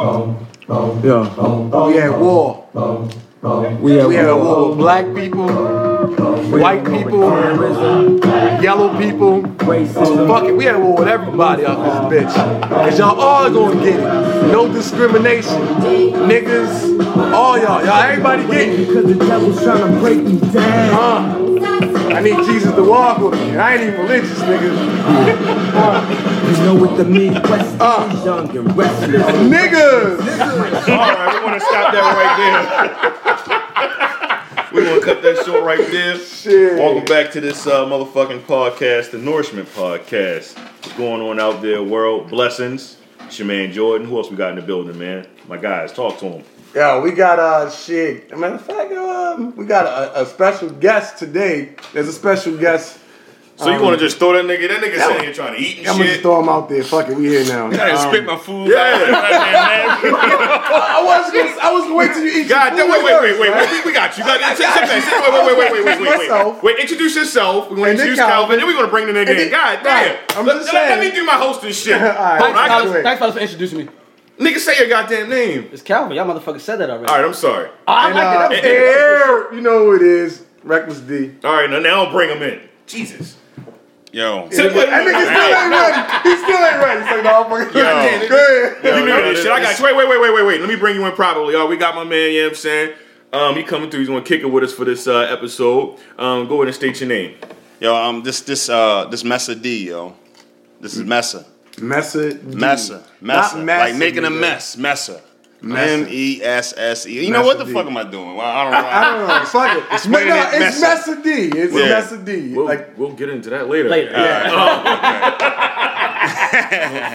Yeah. Oh, we at war. We have We at war with black people, white people, yellow people. Fuck it, we at war with everybody out this bitch. Cause y'all all gonna get it. No discrimination. Niggas, all y'all. Y'all everybody get it. Cause the devil's trying to break me down. Huh? I need Jesus to walk with me. I ain't even religious, nigga. You know what the Midwest Uh. is young and restless. Niggas! All right, we want to stop that right there. we want to cut that short right there. Shit. Welcome back to this uh, motherfucking podcast, the Nourishment Podcast. What's going on out there, world? Blessings. It's your man Jordan. Who else we got in the building, man? My guys, talk to him. Yo, we got uh shit. Matter of fact, um, we got a, a special guest today. There's a special guest. So you want to just throw that nigga? That nigga Yeah. sitting here trying to eat and shit? I'm gonna just throw him out there. Fuck it, we here now. I Um, spit my food. Yeah. I was gonna, I was gonna wait till you eat. God, your food wait, wait, wait, wait, wait. We, got you. Got, sit, sit. Sit, wait, wait, wait, wait, wait, wait, wait, wait. Introduce yourself. We're gonna And introduce Calvin. Calvin. Then we're gonna bring the nigga in. God damn. I'm let, just let- let me do my hosting shit. All right, Hold on, I got- do. Thanks, fellas, for introducing me. Nigga, say your goddamn name. It's Calvin. Y'all motherfuckers said that already. All right, I'm sorry. I And, like uh, it. That was good. Air, you know who it is. Reckless D. All right, now, now I'll bring him in. Jesus. Yo. Sit- wait, That wait, nigga wait, still ain't ready. He still ain't ready. He's like, no, fucking Yo. Go ahead. You know yo, this this- shit. I got you. Wait, wait, wait, wait, wait, wait. Let me bring you in properly. Y'all, we got my man, you know what I'm saying? Um, he coming through. He's gonna kick it with us for this uh, episode. Um, go ahead and state your name. Yo, um, this this uh this Messa D, yo. This is Messa. Messa. D. Messa. Not Messa. Massa, Like making a nigga. mess. Messa. Messa. M E S S E. You know what the D. fuck am I doing? Well, I don't know. I don't know. Fuck it. It's, Explain no, it, it's Messa. Messa D. It's Yeah. Messa D. We'll, like we'll get into that later. Later. Uh,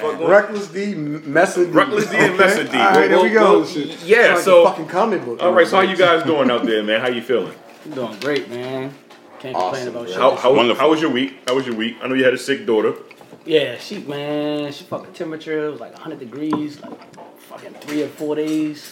oh, Reckless D, Messa D. Reckless D and Messa D. All right, Well, there we go. well, well, yeah, like so- fucking comic book. All right, so how you guys doing out there, man? How you feeling? I'm doing great, man. Can't complain about shit. How, how, how was your week? How was your week? I know you had a sick daughter. Yeah, she man, she fucking temperature it was like 100 degrees, like fucking three or four days,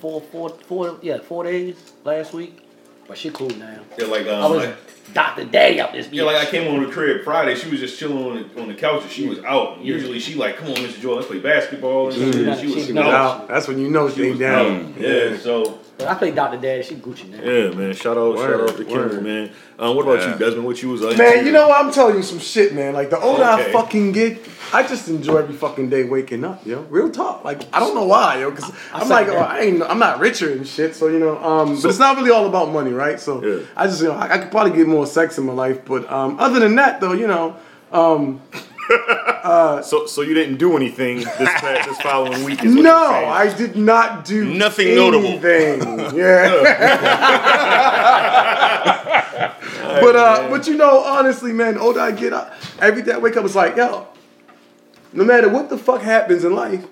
four, four, four, yeah, four days last week. But she cool now. Yeah, like um, I was like- Dr. Day out this bitch. Yeah, like I came on the crib Friday. She was just chilling on the, on the couch and she was out. Usually she like, come on, Mr. Joel, let's play basketball. And shit. Mm. She was She out. Out. That's when you know She they was down. out. Yeah, so But I play Dr. Dad. She Gucci now. yeah, man. Shout out, shout out to Kendall, word. man. Um, what about Yeah. you, Desmond? What you was like? Man, you know what? I'm telling you some shit, man. Like the older I fucking get, I just enjoy every fucking day waking up, yo. Real talk. Like I don't know why, yo. Cause I'm like, oh, I ain't, I'm not richer and shit. So you know, um, but it's not really all about money, right? So Yeah. I just, you know, I, I could probably get more sex in my life, but um, other than that, though, you know, um, So, so you didn't do anything this past, this following week? Is no. I did not do Nothing notable. anything. Yeah. but uh, but you know, honestly, man, older I get, I, every day I wake up, it's like, yo, no matter what the fuck happens in life,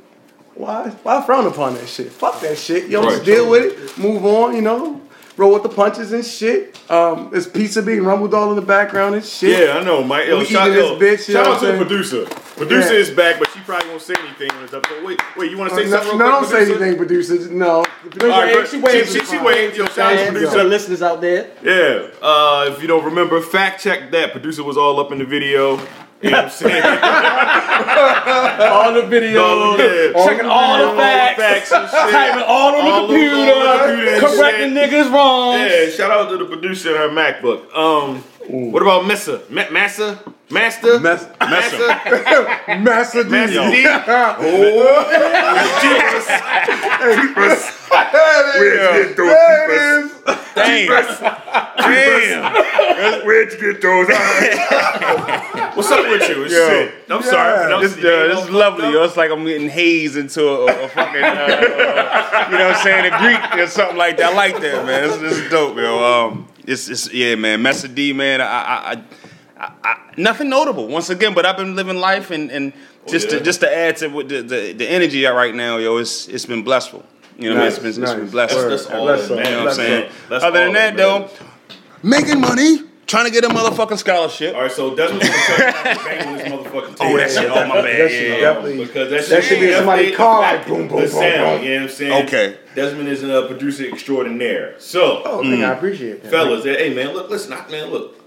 why why frown upon that shit? Fuck that shit. You know, just Right. deal with it, move on. You know, roll with the punches and shit. Um, there's pizza being rumbled all in the background and shit. Yeah, I know, Mike. Yo, shout, eating yo, bitch, shout out to what the producer. Producer Yeah. is back, but she probably won't say anything on this episode. Wait, wait, you want to say no, something? no, real don't quick, say anything, producers. No. All right, but She waved. She, she, she waved. Yo, shout out to There To producer. the listeners out there, Yeah, uh, if you don't remember, fact check that. Producer was all up in the video. You know what I'm saying? all the videos, Yeah. checking all the facts, and shit. typing all on the All computer, the computer and correcting niggas wrong. Yeah, shout out to the producer and her MacBook. Um, what about Messa? Ma- Massa? Master? Mess- Massa? Master D. Massa D? There it is. Damn. Damn. Where'd you get those? What's up with you? It's Yo. shit. I'm sorry. Yeah. This, uh, this is lovely, yo. It's like I'm getting hazed into a, a fucking, uh, uh, you know what I'm saying, a Greek or something like that. I like that, man. This, this is dope, yo. Um, it's, it's yeah, man. Messa D, man. I, I, I, I, I, nothing notable once again, but I've been living life and, and oh, just yeah? to just to add to what the, the the energy right now, yo. It's it's been blessful. You know, what I mean? It's been it's nice. been blessed. Word. That's all Bless that up. You know what I'm saying? up. Other than that, though, making money, trying to get a motherfucking scholarship. All right, so Desmond's gonna tell you how to bang on this motherfucking table. Oh, that shit. Oh, my bad. That shit Yeah. definitely. Because that, That should be in definitely car, like, boom, boom, the boom, sound, boom. You know what I'm saying? Okay. Desmond is a producer extraordinaire. So, Oh, nigga, I appreciate that. fellas, hey man, look, listen, I- man, look,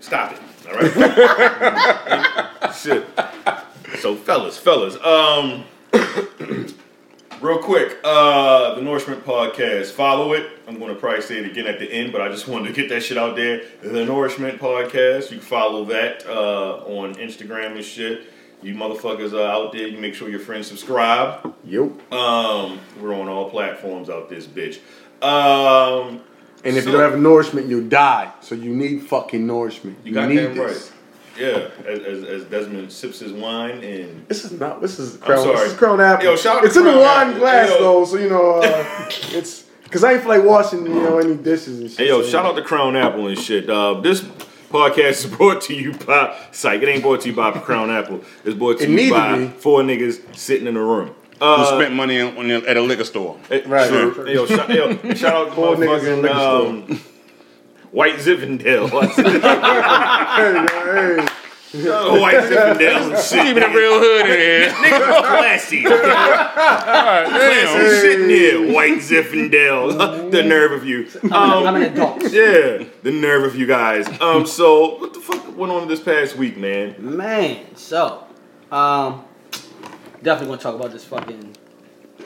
stop it, all right? Shit. So, fellas, fellas, um, Real quick, uh, the Nourishment Podcast. Follow it. I'm going to probably say it again at the end, but I just wanted to get that shit out there. The Nourishment Podcast. You can follow that uh, on Instagram and shit. You motherfuckers are out there. You make sure your friends subscribe. Yep. Um, we're on all platforms out this bitch. Um, And if So- you don't have nourishment, you'll die. So you need fucking nourishment. you You, got need that this. right. Yeah, as, as, as Desmond sips his wine and This is not. This is crown. sorry. This is crown apple. Yo, shout out it's to in a Crown wine Apple. glass Yo. though, so you know uh, it's because I ain't feel like washing you know any dishes and shit. Hey yo, so- shout out to Crown Apple and shit. Uh, this podcast is brought to you by Psych. It ain't brought to you by Crown Apple. It's brought to It you by me. four niggas sitting in a room. Who Uh, spent money on, on, at a liquor store? hey, Right. sure. Hey, yo, shout, hey, yo, shout out to Four niggas in a liquor motherfucking um, White Zippendale. Hey, yo, hey. White Zippendale and shit. Keeping it real hood in here. Niggas classy. Classy shit in here. White Zippendale. the nerve of you. I'm, I'm an adult. Yeah, the nerve of you guys. Um, so what the fuck went on this past week, man? Man, so um, definitely gonna talk about this fucking.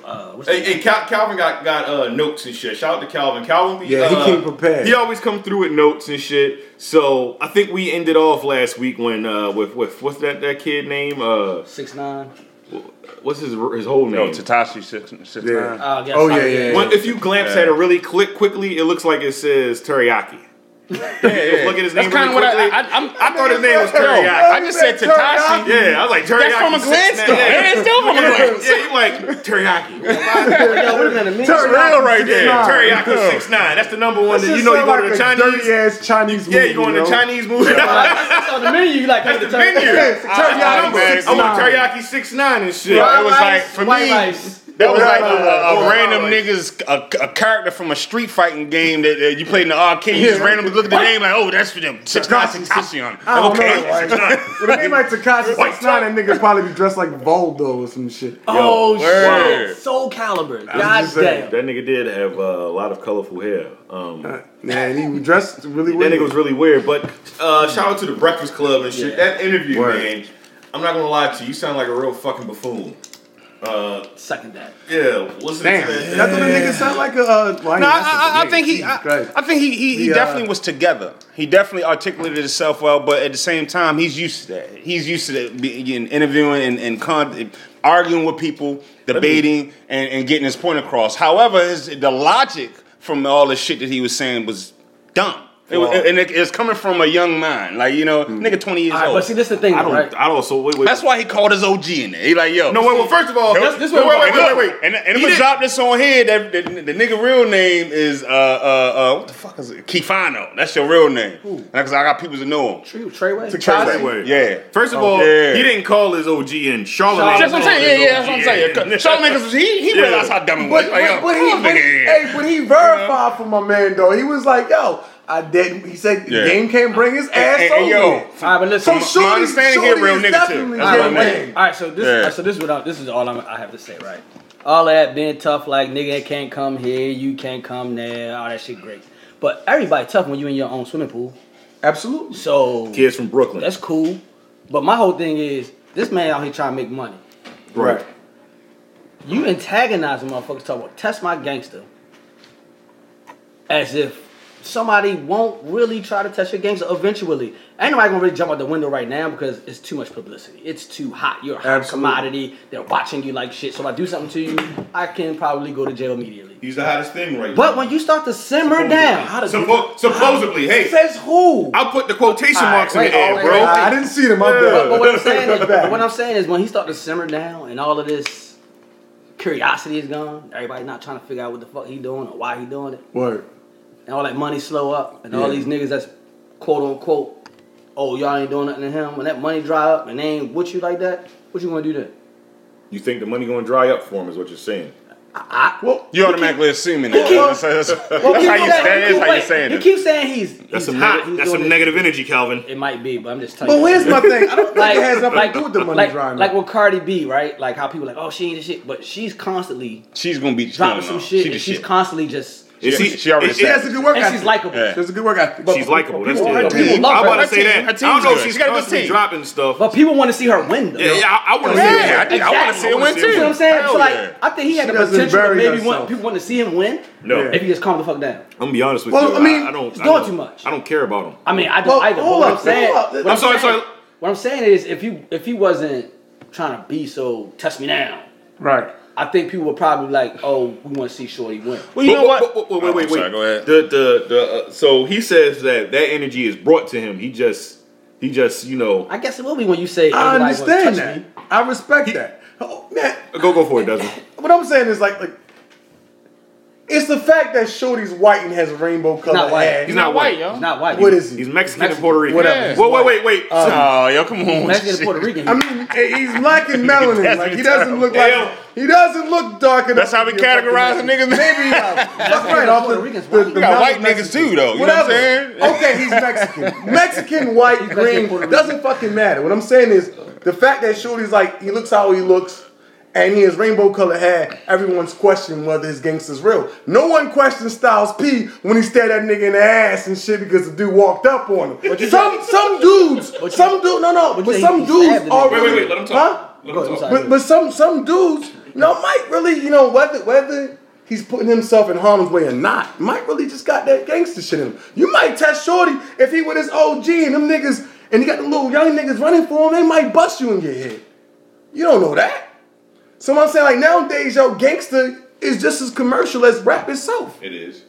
Uh, what's Hey, the- hey Cal- Calvin got got uh, notes and shit. Shout out to Calvin. Calvin, be, Yeah, he uh, came prepared. He always come through with notes and shit. So I think we ended off last week when uh, with with what's that that kid name? Uh, six nine. what's his his whole Yo, name? Tatashi six six Yeah. nine. Uh, I Oh, I- yeah, yeah, When- if you glance at it really quick quickly, it looks like it says teriyaki. Yeah, yeah. Look at his That's kind of really what I, quickly. I, I'm, I thought his name was Yo, teriyaki. I just said Tatashi. Yeah, I was like teriyaki. That's from a six glance nine- though. Yeah, Yeah, it's still from a glance. yeah, you like teriyaki. Yo, wait a minute. me- Teriyaki real right there. 69. Teriyaki six nine. That's the number one. That That, you know, you sound go like to the Chinese. dirty ass Chinese movie. Yeah, you go in the? Chinese movie. That's on the menu. You like That's the menu. I- I teriyaki know, six I want nine. teriyaki six nine and shit. It was like for me. Rice. That was like a, a, a random niggas, a, a character from a street fighting game that uh, you played in the arcade. You just randomly look at the name like, oh, that's for them. Six nine, Tekashi six Tekashi on it. I don't Okay, know, like, Six nine. With a name like Tekashi White 69, that nigga probably be dressed like Voldo or some shit. Oh word. shit! Soul Calibur. was God damn. That nigga did have uh, a lot of colorful hair. Um, Man, he was dressed really that nigga was really weird. But uh, shout out to the Breakfast Club and shit. Yeah. That interview, Word. man. I'm not gonna lie to you. You sound like a real fucking buffoon. Uh, Second that. yeah, listen Damn, to that. that's what the nigga sound like a. Uh, well, No, I, I, I think he. I, I think he, he, he The, uh, definitely was together. He definitely articulated himself well, but at the same time, he's used to that. He's used to that, being interviewing and, and con- arguing with people, debating, and, and getting his point across. However, his, the logic from all the shit that he was saying was dumb. It was, and it, it's coming from a young mind, like you know, nigga, twenty years All right, old. but see, this is the thing, I don't. right? I don't. So wait, wait. That's why he called his OG in there. He like, yo, No, wait. Well, first of all, this, this, this wait, wait, wait, wait, wait. And, and I'm He gonna drop this on here. That the, the nigga real name is uh uh uh what the fuck is it? Kifano. That's your real name. Because I got people to know him. Trey, Treyway. Tekashi. Wait, wait. Yeah. First of all, yeah. he didn't call his OG in. Charlamagne. That's what I'm saying. Yeah, yeah, that's what I'm saying. in. Charlamagne, because he he Yeah. realized how dumb it was. But, Like, yo, but, but he, but, hey, but he verified for my man though. He was like, "Yo, I didn't." He said, Yeah. "Game can't bring his ass and- over." and yo, All right, but listen. so my Shorty, understanding here, real nigga, too. definitely That's All what I Game right, mean. Bang. all right, so this, Yeah. so this is what I, this is all I'm, I have to say, right? All that being tough, like nigga can't come here, you can't come there, all that shit great. But everybody tough when you in your own swimming pool. Absolutely. So Kids from Brooklyn. that's cool. But my whole thing is this man out here trying to make money. right. You antagonizing motherfuckers talk about test my gangster. As if somebody won't really try to test your gangster eventually. Ain't nobody gonna really jump out the window right now because it's too much publicity. It's too hot. You're a hot Absolutely. commodity. They're watching you like shit. So if I do something to you, I can probably go to jail immediately. He's the hottest thing right now. But when you start to simmer down, Suppo- supposedly, hey, says who? I'll put the quotation All right, marks in wait, the air, wait, bro. wait, wait. I didn't see them. My Yeah. But, but what I'm saying is, My but what I'm saying is when he start to simmer down and all of this curiosity is gone, everybody not trying to figure out what the fuck he doing or why he doing it, Word. And all that money slow up, and all these niggas that's quote unquote, oh y'all ain't doing nothing to him, when that money dry up and they ain't with you like that, what you gonna do then? You think the money gonna dry up for him? Is what you're saying? I, Well, You automatically assuming that. He That's, that's, that's well, how keep you, saying- that is how you wait, saying He it. keeps saying he's, That's some hot. neg- he's that's some negative energy, Calvin. It might be, but I'm just telling but you. here's my thing. I don't think like, it has nothing like, to do with the money like, drying like with Cardi B, right? Like how people like, oh, she ain't the shit, but she's constantly She's gonna be dropping no, some shit. She the and she's shit. constantly just Is She, she- she already is- She has a good work And ethic. she's likable. Yeah. She has a good work ethic. She's likable. That's people- good. her team I'm love her. about Her to say team- that. her I don't know if good. she's She got a good team. dropping stuff. But people want to see her win though. Yeah, yeah, I, I want to Yeah, see I that. think I want to see it win too. You know what I'm saying? Hell so like, yeah. I think he had She the potential to maybe herself. want people want to see him win. No. If he just calm the fuck down. I'm gonna be honest with Well, you. I mean, I, don't. he's I doing too much. I don't care about him. I mean, I don't either. Hold what up, I'm saying, hold up. what I'm I'm sorry, sorry. What I'm saying is, if he if he wasn't trying to be so test me now, Right. I think people would probably like, oh, we want to see Shorty win. Well, you know what? Wait, wait, Oh, wait, wait. Sorry, go ahead. The the the. Uh, so he says that that energy is brought to him. He just he just you know I guess it will be when you say I understand that. me. I respect that. Oh, man, go go for it, doesn't. what I'm saying is like, like, it's the fact that Shorty's white and has rainbow color not white. hair. He's not white, yo. He's not white. What is he? He's Mexican, and Puerto Rican. Whatever. Wait, wait, wait, wait. Oh, yo, come on. Mexican and Puerto Rican. I mean, he's black and melanin. Like he doesn't look like Hell. he doesn't look dark enough. That's how we be a fucking categorize the niggas. Maybe uh, that's right. Off the, Puerto Ricans the, white. the We got white niggas too, though. You know what I'm saying? Okay, he's Mexican. Mexican, white, green. Doesn't fucking matter. What I'm saying is the fact that Shorty's like he looks how he looks. And he has rainbow color hair. Everyone's questioning whether his gangster's real. No one questions Styles P when he stared that nigga in the ass and shit because the dude walked up on him. you Some some dudes, some dude, no no, but some dudes stabbed are? Wait, wait, wait. Let him Huh? talk. Let him talk. But, but some some dudes, you know, might really, you know, whether whether he's putting himself in harm's way or not, might really just got that gangster shit in him. You might test Shorty if he with his OG and them niggas, and he got the little young niggas running for him, they might bust you in your head. You don't know that. So I'm saying, like nowadays, yo, gangster is just as commercial as rap itself. It is.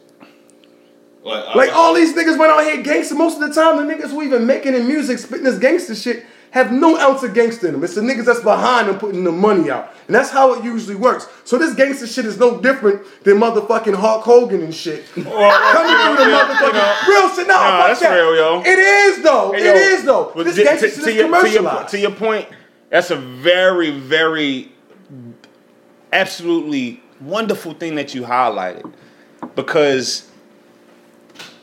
Like, Like all these niggas went out here gangster. Most of the time, the niggas who even making the music, spitting this gangster shit, have no ounce of gangster in them. It's the niggas that's behind them putting the money out. And that's how it usually works. So this gangster shit is no different than motherfucking Hulk Hogan and shit. Coming through the motherfucking real shit. No, Nah, fuck that's that. real, yo. It is though. Hey, it yo, is though. This to- gangster to, shit to is your, to, your, to your point, that's a very, very absolutely wonderful thing that you highlighted. Because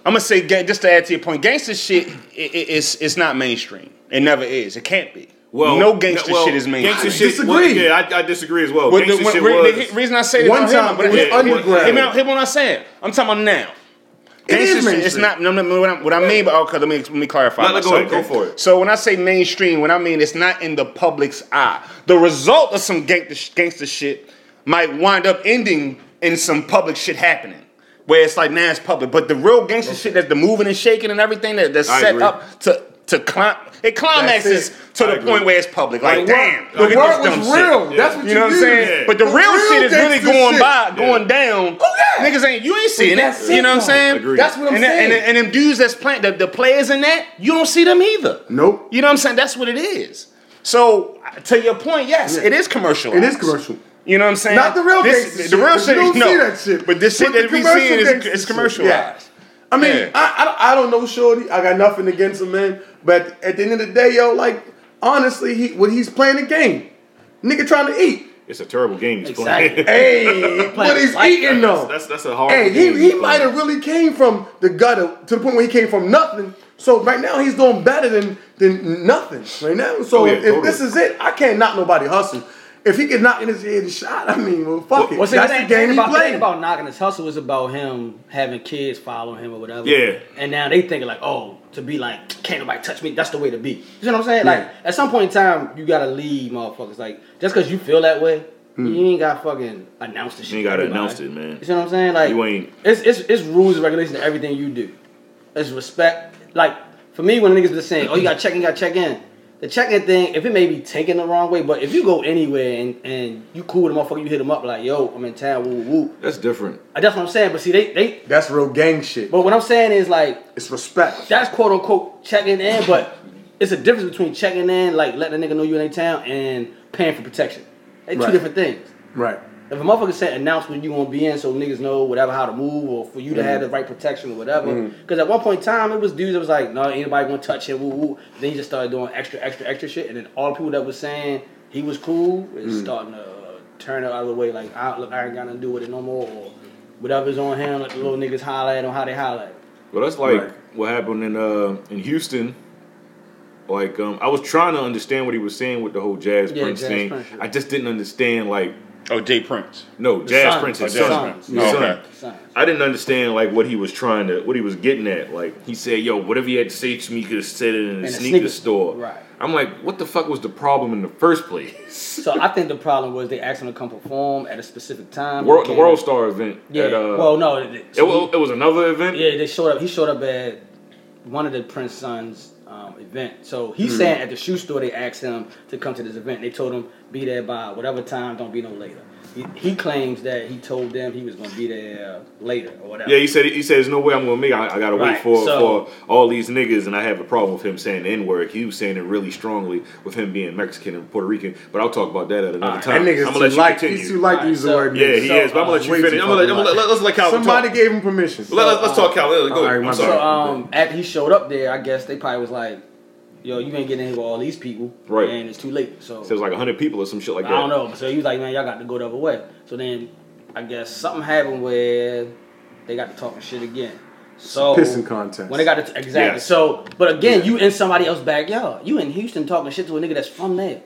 I'm gonna say, just to add to your point, gangster shit i- i- is it's not mainstream. It never is. It can't be. well, no gangster well, shit is mainstream. Gangster shit. disagree. well, yeah, I, I disagree as well. But the, gangster when- shit re- was. the reason I say this, One no, hear me, time but it was hear- hear- underground. Hear me, out- hear what I'm saying. I'm talking about now. It is Gangsta shit, it's not. No, no, what, I, what I mean, but okay, let me let me clarify. No, no, go ahead, go for it. So when I say mainstream, what I mean it's not in the public's eye. The result of some gangster, gangster shit might wind up ending in some public shit happening. Where it's like now it's public, but the real gangster shit that's the moving and shaking and everything that, that's I set agree. up to to climb, it climaxes it. to I the agree. point where it's public. Like, The damn, word- look the at word this was dumb real. shit. That's what You know what I'm saying? Yeah. But the, The real, real shit is really going shit. by, Yeah. going down. Oh, yeah. Niggas ain't you ain't seeing that's it. You know what I'm saying? Agreed. That's what I'm and, that- saying. and, and them dudes that's playing the, the players in that, you don't see them either. Nope. You know what I'm saying? That's what it is. So to your point, yes, Yeah. it is commercial. It is commercial. You know what I'm saying? Not the real This- gangster The real shit, you don't no. see that shit. But this shit But that we commercial seeing is, gangster is commercialized. yeah. I mean, Yeah. I, I don't- I don't know Shorty. I got nothing against him, man. But at the end of the day, yo, like honestly, he when he's playing a game, nigga trying to eat. It's a terrible game he's Exactly. playing. Hey, but he's like eating though. That's that's a hard. Hey, game he, he might have really came from the gutter to the point where he came from nothing. So right now he's doing better than than nothing right now. So Oh, yeah, if, totally. this is it, I can't knock nobody hustle. If he could knocked in his head and shot, I mean, well, fuck it. Well, see, That's the the thing, game thing he about, the thing about knocking his hustle is about him having kids follow him or whatever. Yeah. And now they thinking like, oh, to be like, can't nobody touch me. That's the way to be. You know what I'm saying? Like, at some point in time, you gotta leave, motherfuckers. Like, just because you feel that way, hmm. you ain't got to fucking announce the shit. You ain't gotta announce it, man. You see what I'm saying? Like, You ain't- It's it's it's rules and regulations to everything you do. It's respect. Like for me, when niggas be saying, "Oh, you got to check in, you got to check in," the check-in thing, if it may be taken the wrong way, but if you go anywhere and and you cool with the motherfucker, you hit them up like, "Yo, I'm in town." Woo woo. That's different. Uh, That's what I'm saying. But see, they they. That's real gang shit. But what I'm saying is like It's respect. that's quote unquote checking in, but it's a difference between checking in, like letting a nigga know you in a town, and paying for protection. They two Right. different things. Right. If a motherfucker said announce when you gonna be in so niggas know whatever how to move or for you to have the right protection or whatever. Because at one point in time it was dudes that was like, no, anybody gonna touch him, woo woo. Then he just started doing extra, extra, extra shit, and then all the people that was saying he was cool is starting to turn it out of the way. Like, I, look, I ain't got nothing to do with it no more, or whatever's on him. Let the little niggas holler at him how they holler. at him. Well, that's like Right. what happened in uh in Houston. Like um, I was trying to understand what he was saying with the whole Jazz Yeah, Prince Jazz thing. Prince. I just didn't understand like Oh, J Prince. No, Jazz Sons. Prince Oh, his Jazz son. Prince. His Oh, son. okay. I didn't understand like what he was trying to, what he was getting at. Like he said, "Yo, whatever he had to say to me, could have said it in a In a sneaker, sneaker- store." right. I'm like, what the fuck was the problem in the first place? So I think the problem was they asked him to come perform at a specific time. World, the World Star event. Yeah. At, uh, well, no. It, it, wa- it was another event. Yeah, they showed up. He showed up at one of the Prince Sons event. So Hmm. he's saying at the shoe store they asked him to come to this event. They told him be there by whatever time. Don't be no later. He, he claims that he told them he was going to be there later or whatever. Yeah, he said he said there's no way I'm gonna make. it. I, I gotta wait for so- for all these niggas, and I have a problem with him saying the n word. He was saying it really strongly with him being Mexican and Puerto Rican. But I'll talk about that at another That time. nigga's I'm gonna let you like, continue. he's too like to use the word yeah, nigga. he So, is. But I'm gonna let uh, you way finish. I'm gonna let, fucking I'm gonna let, let's let Calvin Somebody talk. gave him permission. Let, us let's talk Calvin. Go ahead. Alright, my I'm sorry. So um, after he showed up there, I guess they probably was like, "Yo, you ain't getting in here with all these people, Right. And it's too late." So So it was like 100 people or some shit like that. I don't know. So he was like, "Man, y'all got to go the other way." So then I guess something happened where they got to talking shit again. So Pissing contest. when they got to exactly. Yes. So, but again, you in somebody else's backyard. You in Houston talking shit to a nigga that's from there.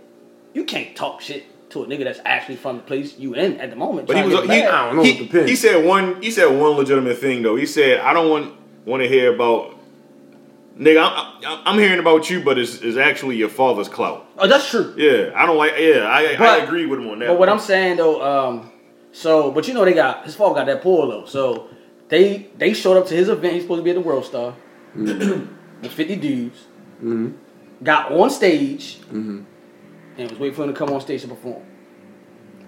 You can't talk shit to a nigga that's actually from the place you in at the moment. But he was to he. I don't know, he, it depends. he said one he said one legitimate thing though. He said I don't want want to hear about nigga. I'm, I'm, I'm hearing about you, but it's, it's actually your father's clout. Oh, that's true. Yeah, I don't like. Yeah, I I agree with him on that. But what I'm saying though, um, so but you know they got his father got that pull though. So they they showed up to his event. He's supposed to be at the World Star mm-hmm. with 50 dudes. Mm-hmm. Got on stage mm-hmm. and was waiting for him to come on stage to perform.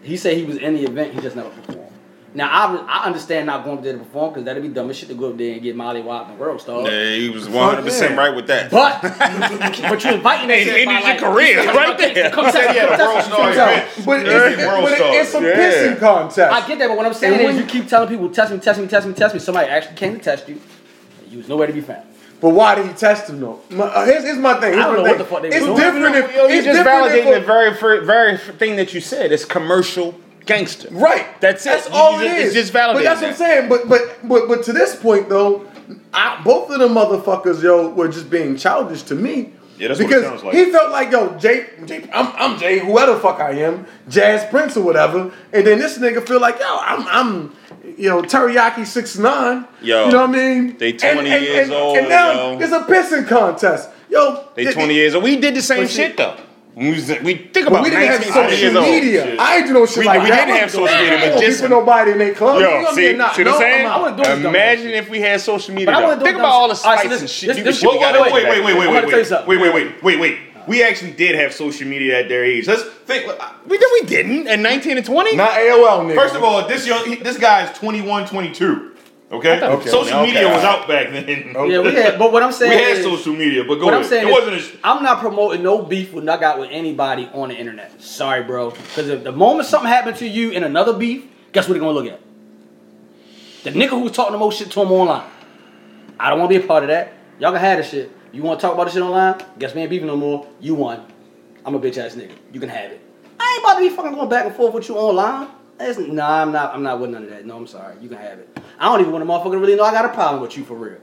He said he was in the event. He just never performed. Now I, I understand not going up there to perform because that'd be dumb as shit to go up there and get Molly Wop and the World Star. Yeah, he was 100 percent right with that. But but you're inviting that Hey, shit ended your like, career right there. Come test, he had a World Star come test. event. But, Yeah, it's, World but Stars. it's a Yeah. pissing contest. I get that, but what I'm saying And is, when- you keep telling people, test me, test me, test me, test me. Somebody actually came to test you. You was nowhere to be found. But why did he test him though? My, uh, here's, here's my thing. Here's I don't know thing. what the fuck they It's was doing. different if Yo, you it's just different validating the very very thing that you said. It's commercial gangster. Right. That's it. That's You- all you it just- is. it's just But that's what I'm saying. But but but but to this point though, I, both of them motherfuckers, yo, were just being childish to me. Yeah, that's what it because sounds like. he felt like, yo, Jay, Jay I'm, I'm Jay, whoever the fuck I am, Jas Prince or whatever, and then this nigga feel like, yo, I'm, I'm, you know, teriyaki six nine. Yo, you know what I mean? they 20 years old, and now yo. it's a pissing contest, yo. They th- 20 years old. We did the same shit though. We, was, we think But about we didn't have 19, 20 social media. Shit. I ain't do no shit We- like we that. didn't have social media, but I don't just- for nobody in their club. You know Yo, see, mean? Not- see what I'm saying? I'm wouldn't do this dumb Imagine if we had social media. But I though. wouldn't do Think about all the shit. All right, so spice this- and shit. this- you this- shit Wait, wait, wait, wait, wait, wait, wait, gonna tell you wait, wait, wait, wait, wait, wait. We actually did have social media at their age. Let's think. Uh, we did. We didn't. At 19 and 20. Not AOL, nigga. First of all, this young, this guy is 21, 22. Okay, Okay. social Okay. media was out back then. Yeah, we had. But what I'm saying, We had is, social media, but go what I'm saying it is, wasn't. A, sh- I'm not promoting no beef with I got with anybody on the internet. Sorry, bro. Because if the moment something happened to you in another beef, guess what they're gonna look at? The nigga who was talking the most shit to him online. I don't want to be a part of that. Y'all can have this shit. You want to talk about this shit online? Guess we ain't beefing no more. You won. I'm a bitch ass nigga. You can have it. I ain't about to be fucking going back and forth with you online. That's, nah, I'm not. I'm not with none of that. No, I'm sorry. You can have it. I don't even want a motherfucker to really know I got a problem with you for real.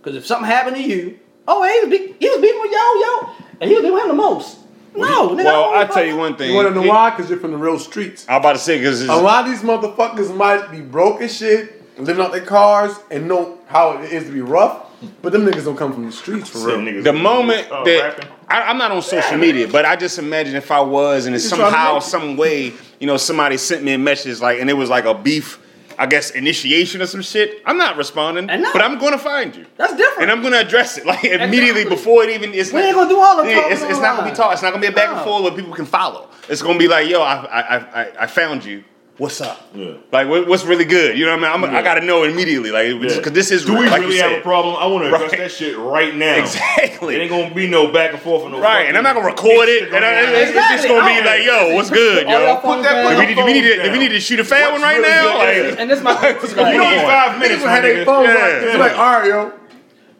Because if something happened to you, oh, hey, he was, be- he was beefing with yo, yo, and he was beefing with him the most. No, nigga. Well, I I tell you one thing. You want to know why? Because you're from the real streets. I'm about to say because A lot of these motherfuckers might be broke as shit, living out their cars, and know how it is to be rough. But them niggas don't come from the streets for Some real. the moment Oh, that? I, I'm not on social media, but I just imagine if I was, and it's You trying to somehow, some way, you know, somebody sent me a message like, and it was like a beef, I guess, initiation or some shit. I'm not responding, And no. but I'm going to find you. That's different. And I'm gonna address it like immediately Exactly. before it even. It's We not- ain't gonna do all the Yeah, It's, it's not gonna be online. talk. It's not gonna be a back and forth where people can follow. It's gonna be like, yo, I I I, I- I found you. What's up? Yeah. Like, what, what's really good? You know what I mean? I'm, I gotta know immediately, like, because Yeah. this is Do we like really have a problem? I want to address Right. that shit right now. Exactly. It ain't gonna be no back and forth and no Right, and I'm not gonna record it. And I, it's, it's just gonna be like, yo, what's good, yo? phones that- put Do we, need, we need to, down. we need to shoot a fat one right really now? Like, and this my You like, need five minutes, Niggas my had their nigga. phones Yeah. like this. Like, all right, yo.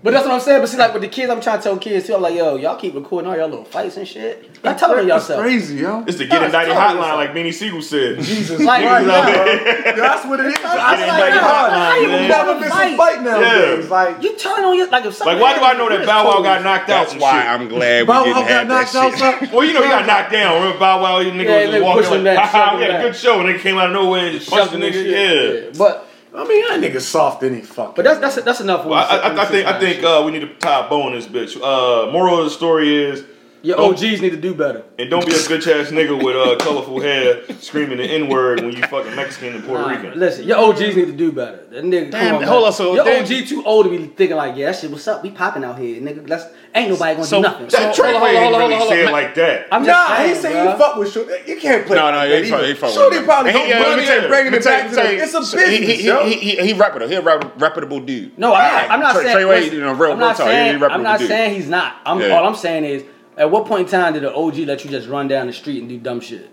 But that's what I'm saying. But see, like with the kids, I'm trying to tell kids too. I'm like, yo, y'all keep recording all y'all little fights and shit. Y'all telling on That's yourself. crazy, yo. It's the Get No, Indicted it's totally hotline, like Beanie Sigel said. Jesus Like, Christ, no. That's what it is. I was Get like, Indicted yo, hotline, how you man. You never never miss a fight? fight nowadays. Yeah. Like, You turn on your like if something Like, why do I know that Bow Wow got knocked out? That's why? I'm glad we Bow Wow didn't got have that knocked out, shit. Well, you know he got knocked down. Remember Bow Wow, you nigga Yeah, was nigga walking pushed him like, back, haha, we had a good show, and then came out of nowhere and just punched the nigga. shit. Yeah. But I mean, that nigga soft any fuck. but that's that's that's enough. Well, I, I, I think I think uh, we need to tie a bow on this bitch. Uh, moral of the story is, your don't- OGs need to do better. and don't be a bitch ass nigga with uh, colorful hair screaming the N word when you fucking Mexican and Puerto Nah, Rican. listen, your OGs need to do better. That nigga, Damn, come on, hold man. on, so your then- OG too old to be thinking like, yeah, that shit, what's up? We popping out here, nigga. Let's ain't nobody gonna So- do nothing. That So- Trey hold on, hold on, really hold on, say it hold on. like that. I'm Nah, saying, he say bruh. he fuck with Shorty. You can't play. No, like no, that he either. fuck- he fuck with Shorty him. probably He- don't yeah, let me tell you- and bringing let it me back tell to you- them. It's a so he- business, he, yo. he, he, he, he reputable. He a rep, reputable dude. No, I'm not, I'm not Trey- saying. Trey Wade, listen, you know, real- I'm real not talk, he saying. ain't I'm not reputable saying he's not. I'm, Yeah. All I'm saying is, at what point in time did an OG let you just run down the street and do dumb shit?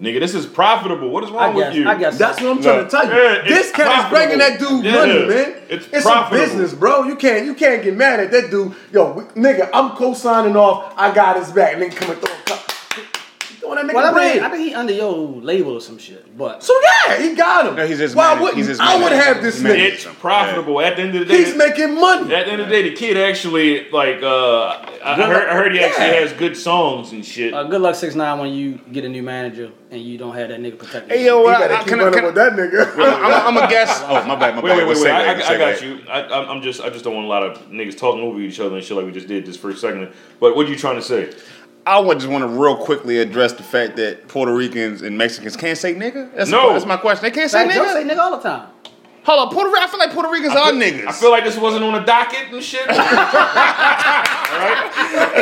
Nigga, this is profitable. What is I wrong guess. with you? I guess. That's so. what I'm trying Look. to tell you. Yeah, this it's cat is bringing that profitable. dude Yeah. money, man. It's a profitable. business, bro. You can't you can't get mad at that dude. Yo, we, nigga, I'm co-signing off. I got his back. Nigga, come and throw a cup. Throwing that nigga Well, I bread. mean, I think he under your label or some shit, but. so yeah, he got him. No, he's just Why wouldn't he's just I would have this managed. nigga? It's profitable. At the end of the day, He's making money. At the end of the day, the kid actually like uh, I, I Good heard, I heard he actually Yeah. has good songs and shit. Uh, good luck six nine when you get a new manager and you don't have that nigga protected. Hey, yo, He I, better I, keep can, I, running can, with that nigga. I'm, I'm a guess. Oh, my bad, my Wait, bad. wait, wait, Segue, wait. I, I, I got you. I, I'm I'm just, I just don't want a lot of niggas talking over each other and shit like we just did this first segment. But what are you trying to say? I would just want to real quickly address the fact that Puerto Ricans and Mexicans can't say nigga. That's No. that's my question. They can't say Like, Joe nigga. say nigga all the time. Hold on, Puerto Rican. I feel like Puerto Ricans are niggas. I feel like this wasn't on the docket and shit. All right,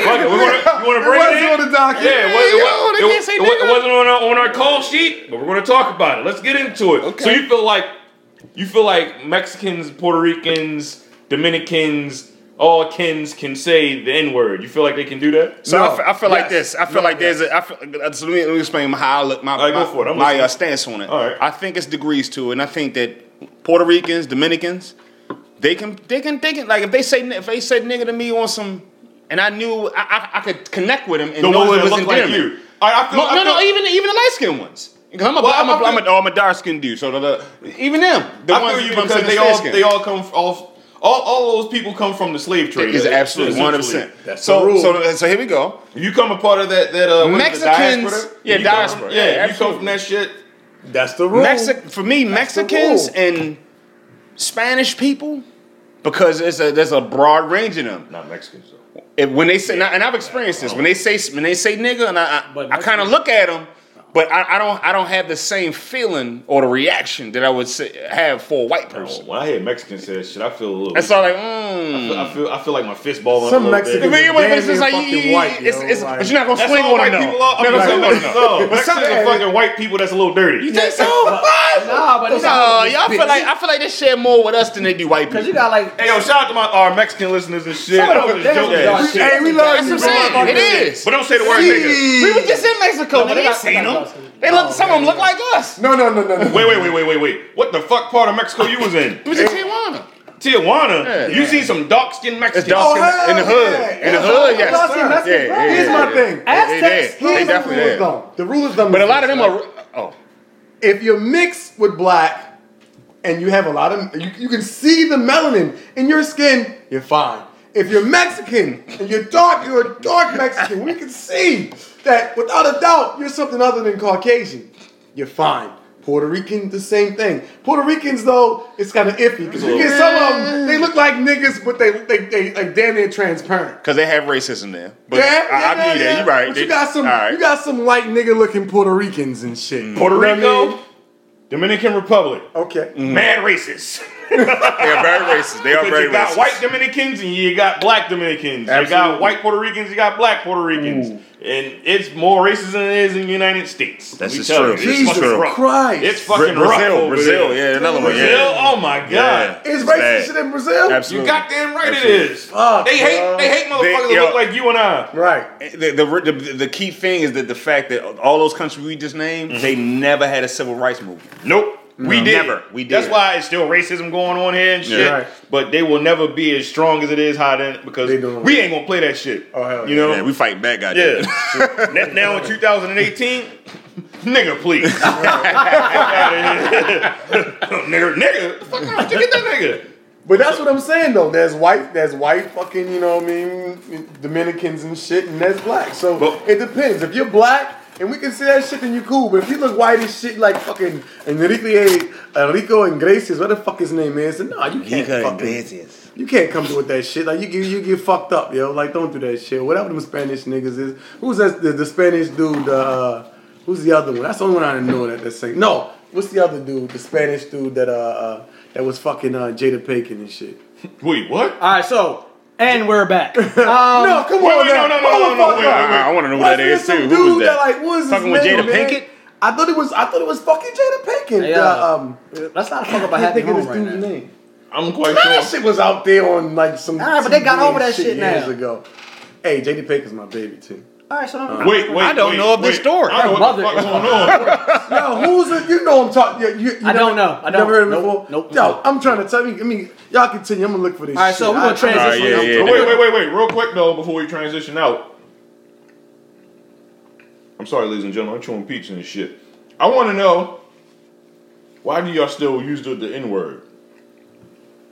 Fuck it. We wanna, you want to bring wasn't it on the docket. Yeah, it, was, Yo, it, they was- can't say it, was- it nigga. wasn't on our, on our call sheet, but we're going to talk about it. Let's get into it. Okay. So you feel like you feel like Mexicans, Puerto Ricans, Dominicans, all kins can say the N word. You feel like they can do that? So No. I feel, I feel like this. I feel No, like there's a. I feel, uh, so let, me, let me explain how I look. My, All right, go my, for it. I'm my uh, stance on it. All right. I think it's degrees to it, and I think that Puerto Ricans, Dominicans, they can, they can, they can. Like if they say, if they said nigga to me on some, and I knew I, I, I could connect with him and The know ones it that was look like you. All right, I feel, No, I no, feel, no, even even the light skinned ones. Because I'm a, Well, I'm, a, I I'm, feel- a, oh, I'm a dark skinned dude. So the, the even them, the I ones feel you know what I'm because they all fair-skinned. they all come off. All, all those people come from the slave trade. is absolutely essentially. one hundred percent. That's So the rule. so so here we go. You come a part of that that uh, what is it, Mexicans- diaspora? yeah, You come yeah, yeah, you come from that shit. That's the rule. Mexi- for me, Mexicans and Spanish people, because there's a there's a broad range in them. Not Mexicans though. If, when they say, and I- and I've experienced this, when they say when they say nigga, and I I, I kind of look at them, but I, I don't I don't have the same feeling or the reaction that I would say, have for a white person. When I hear Mexicans say that shit, I feel a little. It's all like, I mm. feel, I feel I feel like my fist balling Some up a little Mexicans- bit. But you- but it's damn just like, near you- you- fucking white, it's, yo, it's, like- but you're not gonna That's swing all on white them people though. are. I'm Never not swing on no. Some- Mexicans are fucking white people that's a little dirty. You think so? Nah, but it's No, y'all feel like I feel like they share more with us than they do white people. because people. you got like Hey yo, shout out to my our Mexican listeners and shit. Some of I them- was just they joking. have dark and shit. Hey, we love you, what I'm bro. saying. It is. But don't say the word nigga. We were just in Mexico. but They they ain't got- seen them. Dark. They look. Oh, Some of them look like us. No, no, no, no, no. Wait, wait, wait, wait, wait, wait. What the fuck part of Mexico you was in? It was in Tijuana. Tijuana. Yeah. You see some dark skinned Mexicans. dark Oh, skin hell in the hood. Oh, yeah. In the Yeah. hood, yes. Dark skin Yeah, Mexicans, yeah, yeah, Here's yeah, my yeah. thing. They- they Aztecs, there. Here's They the definitely rule is there. dumb. The rule is dumb. But a lot of them are. Oh, if you're mixed with black and you have a lot of you, you can see the melanin in your skin, you're fine. If you're Mexican and you're dark, you're a dark Mexican. We can see that without a doubt you're something other than Caucasian. You're fine. Puerto Rican, the same thing. Puerto Ricans, though, it's kind of iffy because you get some of them. They look like niggas, but they they, they like damn near transparent. because they have racism there. But yeah, I, yeah, I'll yeah, yeah. You're right. But They- you got some, all right. you got some light nigga looking Puerto Ricans and shit. Mm. Puerto You I Rico, mean? Dominican Republic. Okay. Mad racist. They are very racist. They are Because very you got racist. white Dominicans and you got black Dominicans. You got white Puerto Ricans, you got black Puerto Ricans. And it's more racist than it is in the United States. That's just true. you, it's Jesus fucking rough. Christ. It's fucking Bra- rough Brazil, over Brazil, there. yeah, another one, Brazil, yeah. oh my god. Yeah. Is It's racist in Brazil? Absolutely. You Absolutely. goddamn right it Absolutely. is. Fuck, they hate bro. they hate motherfuckers They- that yo. look like you and I. Right. The, the, the, the key thing is that the fact that all those countries we just named, mm-hmm. they never had a civil rights movement. Nope. We did. Never. We did. That's why it's still racism going on here and shit. Yeah. Right. But they will never be as strong as it is high then because we ain't gonna play that shit. Oh, hell you yeah. know? Yeah, we fighting back, goddamn. Yeah. now, now in 2018, nigga, please. Fuck outta here. nigga, nigga. Fuck out, you get that nigga. But that's what I'm saying though. There's white, there's white fucking, you know what I mean, Dominicans and shit, and there's black. So But- it depends. If you're black and we can see that shit, then you cool. But if you look white as shit like fucking Enrique, Enrico Iglesias, what the fuck his name is, then no, you can't fucking, you can't come through with that shit. Like you get you get fucked up, yo. Like don't do that shit. Whatever them Spanish niggas is. Who's that? The, the Spanish dude. Uh, who's the other one? That's the only one I know that that's saying. No, what's the other dude? The Spanish dude that uh, uh that was fucking uh, Jada Pinkett and shit. Wait, what? All right, so and we're back. Um, no, come on wait, now. no, no, no, no, no, Motherfucker. wait, wait, wait. I wanna know who Wasn't that there is, some too. Who was that? Like, what was his Fucking with name, Jada man? Pinkett? I thought it was. I thought it was fucking Jada Pinkett. Hey, uh, uh, um, Let's not fuck up a I can't happy think of this right dude's now. name. I'm quite sure That shit was out there on like some. Alright, but they got over that and shit years now. ago. Hey, Jada Pinkett's my baby too. All right, so no, uh, Wait, wait. I don't wait, know of this wait. story. I don't know what the Mother- fuck going on. Yo, who's it? You know I'm talking. You, you, you I don't know. I don't. Never heard of it Nope, before. nope, Yo, nope. I'm trying to tell you. I mean, y'all continue. I'm gonna look for this. All right, shit. so we're gonna I- I- transition. All right, yeah, yeah. But wait, wait, wait, wait. Real quick though, before we transition out. I'm sorry, ladies and gentlemen. I'm chewing peach and shit. I want to know why do y'all still use the, the N word?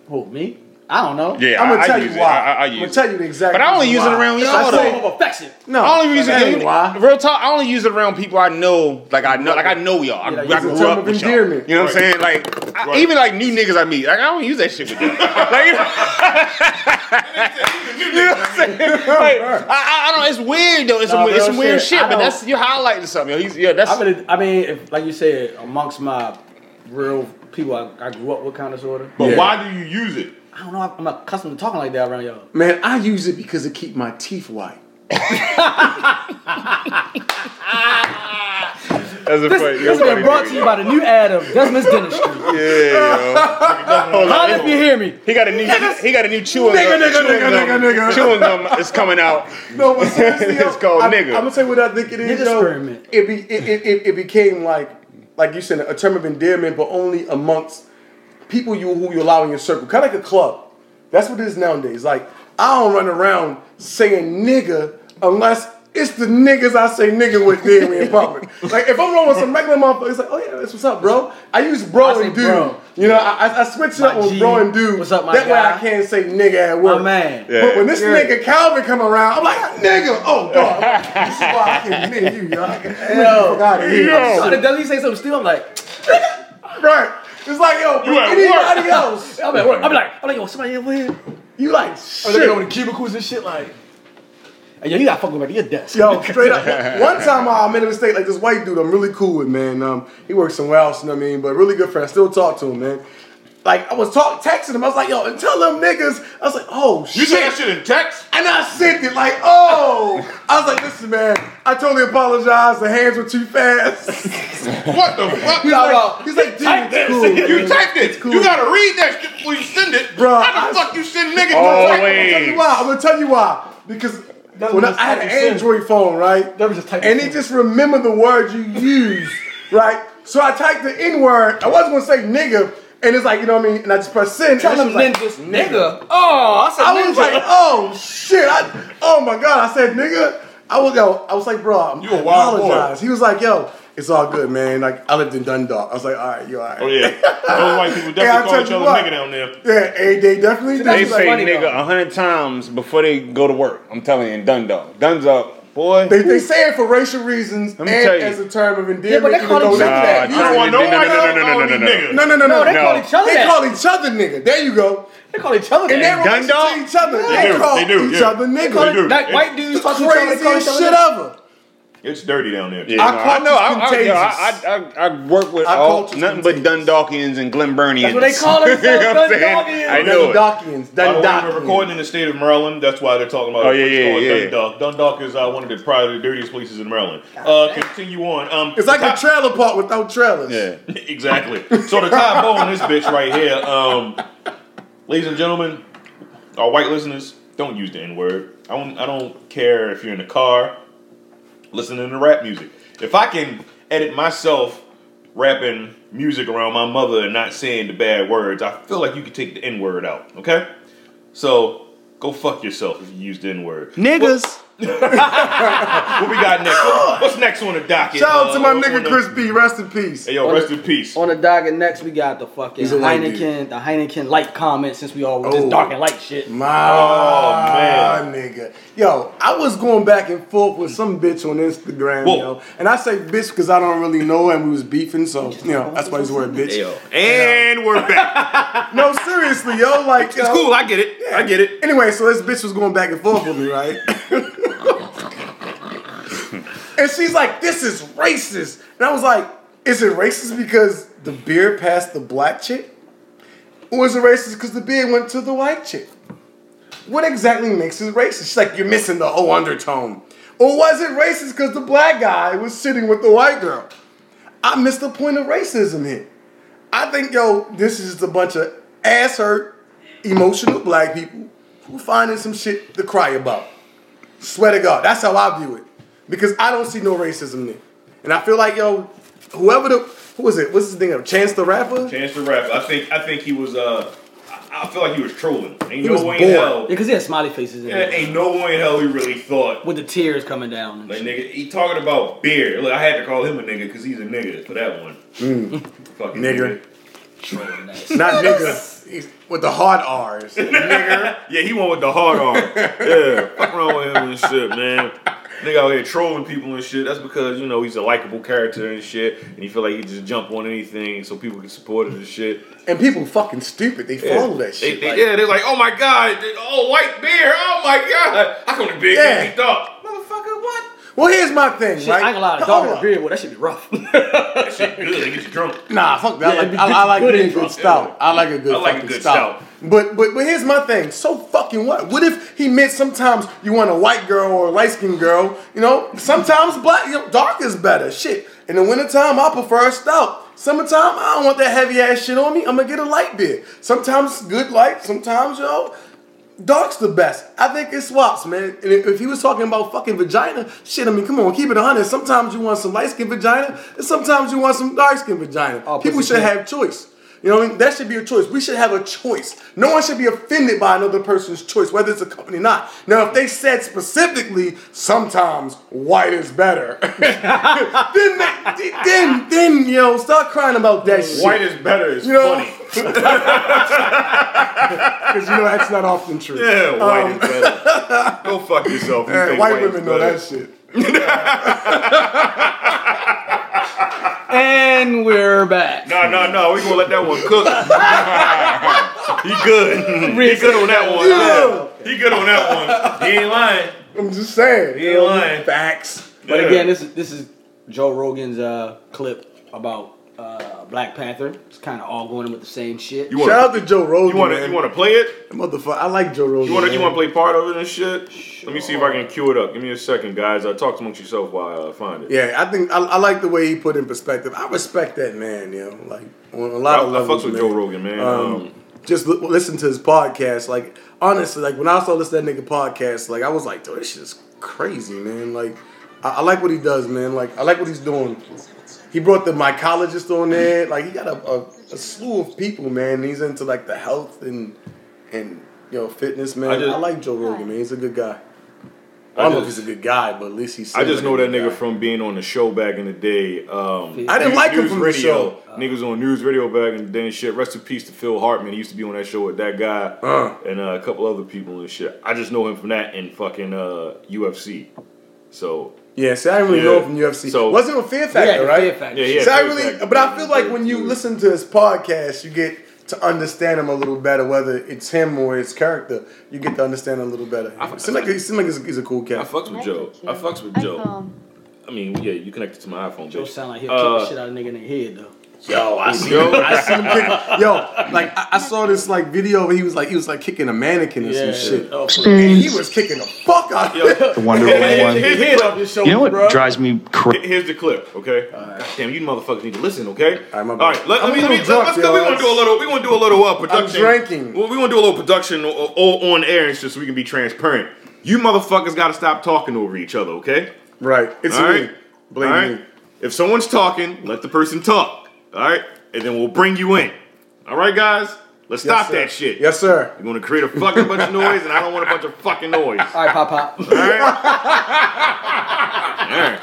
Who me? I don't know. Yeah, I'm I, gonna I tell use you it. why. I, I, I I'm gonna it. tell you the exact. But I only reason use it around y'all a though. form of affection. No, I only use it. why. Real talk. I only use it around people I know. Like I know. Like I know y'all. I, Yeah, I it's a grew term up of with y'all. endearment. You know what I'm saying? Like I- even like new niggas I meet. Like I don't use that shit with them. like, you know, what I'm saying? Like, I, I, I don't. It's weird though. It's Nah, some, it's some weird shit. shit. But that's you're highlighting something. Yo. He's, yeah, that's. I mean, I mean, if like you said, amongst my real people I, I grew up with, kind of sorta. But Yeah. why do you use it? I don't know. I'm accustomed to talking like that around y'all. Man, I use it because it keep my teeth white. That's a This, funny. this has been brought to you by the new ad of Desmond's Dentistry. Yeah, yo. Holla if you hear me. He got a new. He got a new chewing Nigga, gum. nigga, chewing nigga, gum, nigga, nigga. Chewing gum is coming out. No, but seriously, It's called I, nigga. I'm gonna tell you what I think it is. Nigga yo. experiment. It, be, it, it, it, it became like, like you said, a term of endearment, but only amongst people you who you allow in your circle, kind of like a club. That's what it is nowadays. Like I don't run around saying nigga unless it's the niggas I say nigga with there in public. like if I'm rolling with some regular motherfuckers, it's like, oh yeah, that's what's up, bro. I use bro I and dude. bro. You know, I, I- I switch it My up on G. bro and dude. What's up, my that way I can't say nigga at work. My man. Yeah. But when this Yeah. nigga Calvin come around, I'm like, nigga, oh dog. this is why I can't nigga you, yo. I can, Yo. fuck out of here. So then does he say something still? I'm like, Right. It's like, yo, You at anybody work. else, I'm like, I'm like, I'm like, yo, somebody over here. you like I'm shit. looking over the cubicles and shit. Like, hey, yo, you gotta fuck with me at your desk. Yo, straight up. One time uh, I made a mistake, like this white dude I'm really cool with, man. Um, he works somewhere else, you know what I mean? But really good friend. I still talk to him, man. Like, I was talk, texting him. I was like, yo, and tell them niggas. I was like, oh, shit. You shit. said that shit in text? And I sent it like, oh. I was like, listen, man, I totally apologize. The hands were too fast. What the fuck? He's like, he's like, dude, typed it's it. cool. You man. typed it. Cool. You gotta read that shit before you send it. Bro, How the I- fuck you send niggas? Oh, text? I'm gonna tell you why. I'm gonna tell you why. Because when I, I had an it in. Android phone, right? That was just type and it it just remember the words you use, right? So I typed the N word. I wasn't gonna say nigga, and it's like you know what I mean. And I just pressed send. Tell and them it was ninjas, nigga. Oh, I said I was ninja. like, oh shit! I, oh my god! I said nigga. I was yo. I was like, bro, I'm, You a I wild boy. apologize. He was like, yo, it's all good, man. Like I lived in Dundalk. I was like, all right, you all right? Oh yeah. Those white people definitely call each other what. nigga down there. Yeah, hey, they definitely That's They say funny, nigga a hundred times before they go to work. I'm telling you, in Dundalk. Dundalk, boy. They, they say it for racial reasons and me tell you. as a term of Yeah, endearment. but they even call though each they other can't. that. You don't want no No, no, white no, girl no, no, calling no, you no, no. nigga. No, no, no, no. No, they no. call each other They that. call each other nigga. There you go. They call each other And they're that. related Dundalk? to each other. They They, do, call they do, each yeah. other nigga. They do. Like white dudes talk to each other. they call Craziest each other shit that. ever. It's dirty down there. Yeah, Our no, I know. I, I, culture's yo, I, I, I, I work with Our all, culture's nothing but contagious. Dundalkians and Glenburnians. That's what they call You know themselves, I'm? Dundalkians. I know it. Dundalkians. By the way, we're recording in the state of Maryland. That's why they're talking about Oh, yeah, it's yeah, called yeah. Dundalk. Dundalk is uh, one of the probably the dirtiest places in Maryland. Uh, continue on. Um, It's like a trailer park without trailers. Yeah. exactly. So the top bow on this bitch right here, um, ladies and gentlemen, our white listeners, don't use the N word. I don't. I don't care if you're in the car listening to rap music. If I can edit myself rapping music around my mother and not saying the bad words, I feel like you could take the N word out. Okay, so go fuck yourself if you use the N word. Niggas. What we got next? What's next on the docket? Shout out to Uh, my nigga Chris B. Rest in peace. Hey yo, On rest the- in peace. On the docket next, we got the fucking He's Heineken, the Heineken light comment since we all with Oh. this dark and light shit. My Oh, man. nigga. Yo, I was going back and forth with some bitch on Instagram, Whoa. yo. And I say bitch because I don't really know and we was beefing, so you know, that's why he's the word bitch. Hey, yo. And we're back. No, seriously, yo, like It's yo. cool. I get it. I get it. Anyway, so this bitch was going back and forth with me, right? and she's like, this is racist. And I was like, is it racist because the beer passed the black chick? Or is it racist because the beer went to the white chick? What exactly makes it racist? She's like, you're missing the whole undertone. Or was it racist because the black guy was sitting with the white girl? I missed the point of racism here. I think, yo, this is just a bunch of ass hurt, emotional black people who finding some shit to cry about. Swear to God, that's how I view it. Because I don't see no racism there. And I feel like, yo, whoever the, who was it? What's his name? Chance the Rapper? Chance the Rapper. I think. I think he was. Uh, I, I feel like he was trolling. Ain't He no was way bored. in hell. Yeah, because he had smiley faces in Yeah, it. ain't no way in hell he really thought. With the tears coming down. Like nigga, he talking about beer. Look, I had to call him a nigga because he's a nigga for that one. Fucking Nigger. Trolling ass. Not nigga. He's with the hard R's. nigga. Yeah, he went with the hard R. yeah, fuck around with him and shit, man. Nigga out here trolling people and shit. That's because you know he's a likable character and shit, and he feel like he just jump on anything so people can support it and shit. And people fucking stupid. They Yeah. follow that shit. they- like- yeah, they're like, oh my god, oh white beer, oh my god. How come the beer Yeah. be dark? Motherfucker, what? Well, here's my thing, Shit, right? I ain't gonna lie, the Hold dog up. beer, well, that should be rough. That shit good. They get you drunk. Nah, fuck that. Yeah, I like, be I, I like good me a good stout. I like a good I like a good stout. stout. But but but here's my thing. So fucking what? What if he meant sometimes you want a white girl or a light skinned girl? You know, sometimes black, you know, dark is better. Shit. In the wintertime, I prefer a stout. Summertime, I don't want that heavy ass shit on me. I'm gonna get a light beer. Sometimes good light. Sometimes yo. Dark's the best. I think it swaps, man. And if, if he was talking about fucking vagina, shit, I mean, come on, keep it 100. Sometimes you want some light skin vagina, and sometimes you want some dark skin vagina. Oh, People should have choice. You know what I mean? That should be a choice. We should have a choice. No one should be offended by another person's choice, whether it's a company or not. Now, if they said specifically, sometimes white is better, then, they- then, then, you know, start crying about that shit. White is better. It's you know, funny. because you know that's not often true. Yeah, white is um, better. Go fuck yourself. You Yeah, white white women know that shit. And we're back. No, no, no. We're gonna let that one cook. he good. He good on that one. Yeah. He good on that one. He ain't lying. I'm just saying. He ain't lying. Facts. But Yeah. again, this is this is Joe Rogan's uh, clip about uh, Black Panther. It's kind of all going in with the same shit. You Shout want? out to Joe Rogan. You want to? You want to play it? Motherfucker, I like Joe Rogan. You want to? You want to play part of it and shit? Let me see if I can cue it up. Give me a second, guys. Uh, talk amongst yourself while I find it. Yeah, I think I, I like the way he put in perspective. I respect that man, you know, like on a I, lot of I fucks with man. Joe Rogan, man. Um, Um, just li- listen to his podcast. Like honestly, like when I saw this that nigga podcast, like I was like, dude, this shit is crazy, man. Like I, I like what he does, man. Like I like what he's doing. He brought the mycologist on there. Like he got a, a, a slew of people, man. He's into like the health and and you know fitness, man. I, I like Joe Rogan, man. He's a good guy. I I don't know if he's a good guy, but at least he's. I just know that nigga guy. from being on the show back in the day. Um, I didn't News- like him News from the radio. show. Niggas on news radio back in the day and shit. Rest in peace to Phil Hartman. He used to be on that show with that guy Uh. and uh, a couple other people and shit. I just know him from that and fucking uh, UFC. So Yeah, see, I didn't really Yeah. know from UFC. So- wasn't on Fear Yeah, Factor, the right? Fear Factor. Yeah, yeah. See, I really, Factor. but I feel like when you listen to his podcast, you get to understand him a little better, whether it's him or his character. You get to understand him a little better. It seems like he seems like he's, he's a cool cat. I cat. fucks with Joe. I fucks with Joe. I mean, yeah, you connected to my iPhone. Joe bitch. sound like he'll Uh, kick the shit out of a nigga in the head though. Yo, I see. Joe? I see him kick. Yo, like I, I saw this like video where he was like he was like kicking a mannequin or some shit, Oh, for and he was kicking the fuck out. of it. The Wonder Here's Woman one. the head clip. off your shoulder, You know what bro. drives me crazy? Here's the clip, okay? God damn, you motherfuckers need to listen, okay? All right, my All let, let me, let me, little drunk, let's go. We're gonna do a little. We're gonna do a little uh, production. drinking. Well, we're gonna do a little production o- o- on air just so we can be transparent. You motherfuckers got to stop talking over each other, okay? Right, it's All me. right. Blame All right. me. If someone's talking, let the person talk. All right. and then we'll bring you in. All right, guys? Let's stop sir. that shit. Yes, sir. You're gonna create a fucking bunch of noise, and I don't want a bunch of fucking noise. All right, pop pop. All right? All right.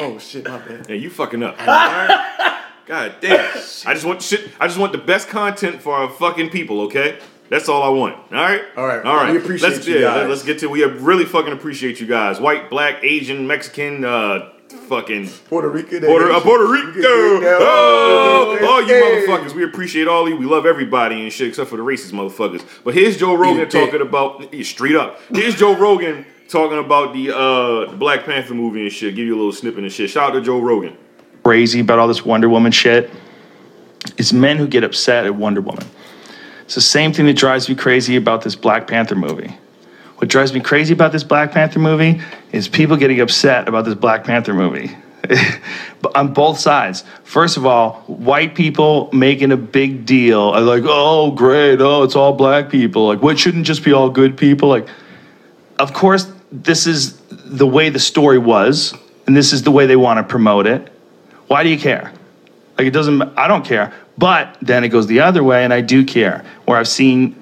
Oh shit, my bad. Yeah, you fucking up. All right? God damn. I just want shit. I just want the best content for our fucking people. Okay. That's all I want. All right. All right. All right. We appreciate let's, you yeah, guys. Let's get to. We really fucking appreciate you guys. White, black, Asian, Mexican, uh, fucking Puerto Rico. Puerto, uh, Puerto Rico. Oh, all you Hey. motherfuckers. We appreciate all of you. We love everybody and shit except for the racist motherfuckers. But here's Joe Rogan Eat talking about yeah, straight up. Here's Joe Rogan talking about the uh Black Panther movie and shit. Give you a little snippet and shit. Shout out to Joe Rogan. crazy about all this Wonder Woman shit is men who get upset at Wonder Woman. It's the same thing that drives me crazy about this Black Panther movie. What drives me crazy about this Black Panther movie is people getting upset about this Black Panther movie. On both sides. First of all, white people making a big deal, are like, oh, great, oh, it's all black people. Like, what shouldn't just be all good people? Like, of course, this is the way the story was, and this is the way they want to promote it. Why do you care? Like it doesn't. I don't care. But then it goes the other way, and I do care. Where I've seen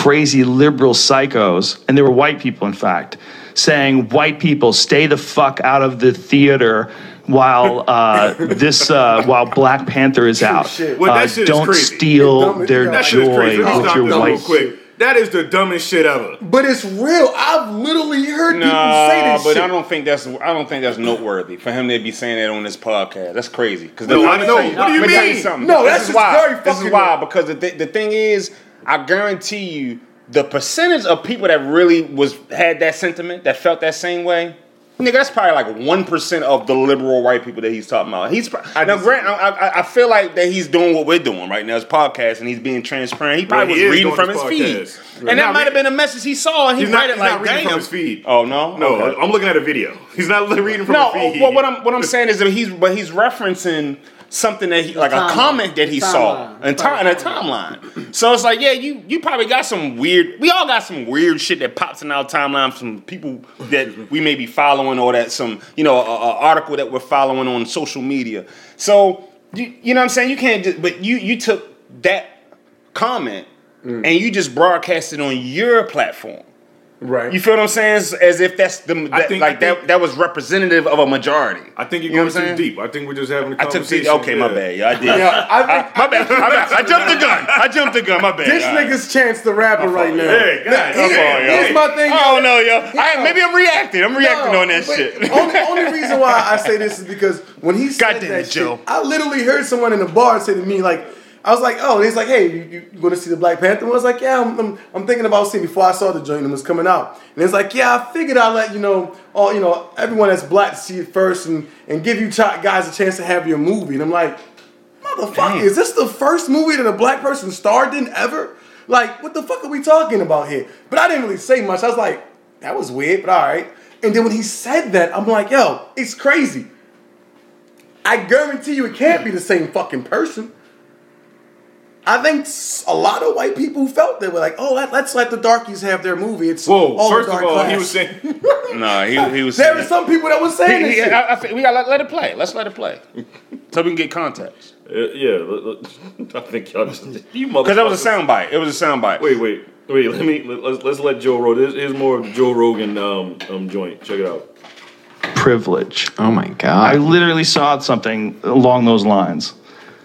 crazy liberal psychos, and they were white people, in fact, saying white people stay the fuck out of the theater while uh, this uh, while Black Panther is out. Well, that Uh, shit don't crazy. steal Dumb their hell. Shit joy crazy. Let me with your white. quick. That is the dumbest shit ever. But it's real. I've literally heard people say Nah, this but shit. I don't think that's I don't think that's noteworthy for him to be saying that on this podcast. That's crazy. Because No, I know. What do you Let me tell you mean? something. No, This that's is just why. very This is fucking- why because the th- the thing is, I guarantee you, the percentage of people that really was had that sentiment, that felt that same way. Nigga, that's probably like one percent of the liberal white people that he's talking about. He's pro- now, grant, I, I, I feel like that he's doing what we're doing right now, his podcast, and he's being transparent. He probably Well, he is was reading from his his podcast. feed, Right. and that might have been a message he saw, and he He's not, he's like, not reading damn. from his feed. Oh no, No, Okay. I'm looking at a video. He's not reading from No, a feed. well, what I'm what I'm saying is that he's but he's referencing something that he like a timeline. comment that he The saw and time in a timeline. So it's like, yeah, you you probably got some weird. We all got some weird shit that pops in our timeline from people that we may be following or that some you know a, a article that we're following on social media. So you you know what I'm saying? You can't just but you you took that comment Mm. and you just broadcast it on your platform. Right. You feel what I'm saying? As, if that's the that, think- like think- that that was representative of a majority. I think you're You know going what I'm too saying? deep. I think we're just having a I took conversation. the okay, my bad. Yeah, I did. yeah, I think My bad. My bad. I jumped the gun. I jumped the gun. My bad. this right. nigga's chance to rap it right now. Hey, God, Now, here- on, here's my thing. I don't know, yo. I, maybe I'm reacting. I'm reacting No, on that shit. Only, only reason why I say this is because when he said God that it, shit, Joe. I literally heard someone in the bar say to me like, I was like, oh, and he's like, hey, you, you, you going to see the Black Panther? And I was like, yeah, I'm, I'm, I'm thinking about seeing before I saw the joint and it was coming out. And it's like, yeah, I figured I'd let you know, all you know, everyone that's black to see it first and, and give you ch- guys a chance to have your movie. And I'm like, motherfucker, is this the first movie that a black person starred in ever? Like, what the fuck are we talking about here? But I didn't really say much. I was like, that was weird, but all right. And then when he said that, I'm like, yo, it's crazy. I guarantee you it can't be the same fucking person. I think a lot of white people felt that were like, oh, let, us let the darkies have their movie. It's Whoa, all first the of all, class. he was saying, Nah, he, he was. there were some people that were saying He- this he- shit. I, I we got to let it play. Let's let it play, so we can get context. Uh, yeah, let- let- I think y'all just, you Because that was a motherfuckers- soundbite. It was a soundbite. Wait, wait, wait. Let me let, let's let's let Joe Rogan. Here's, here's more of the Joe Rogan um um joint. Check it out. Privilege. Oh my god! I literally saw something along those lines.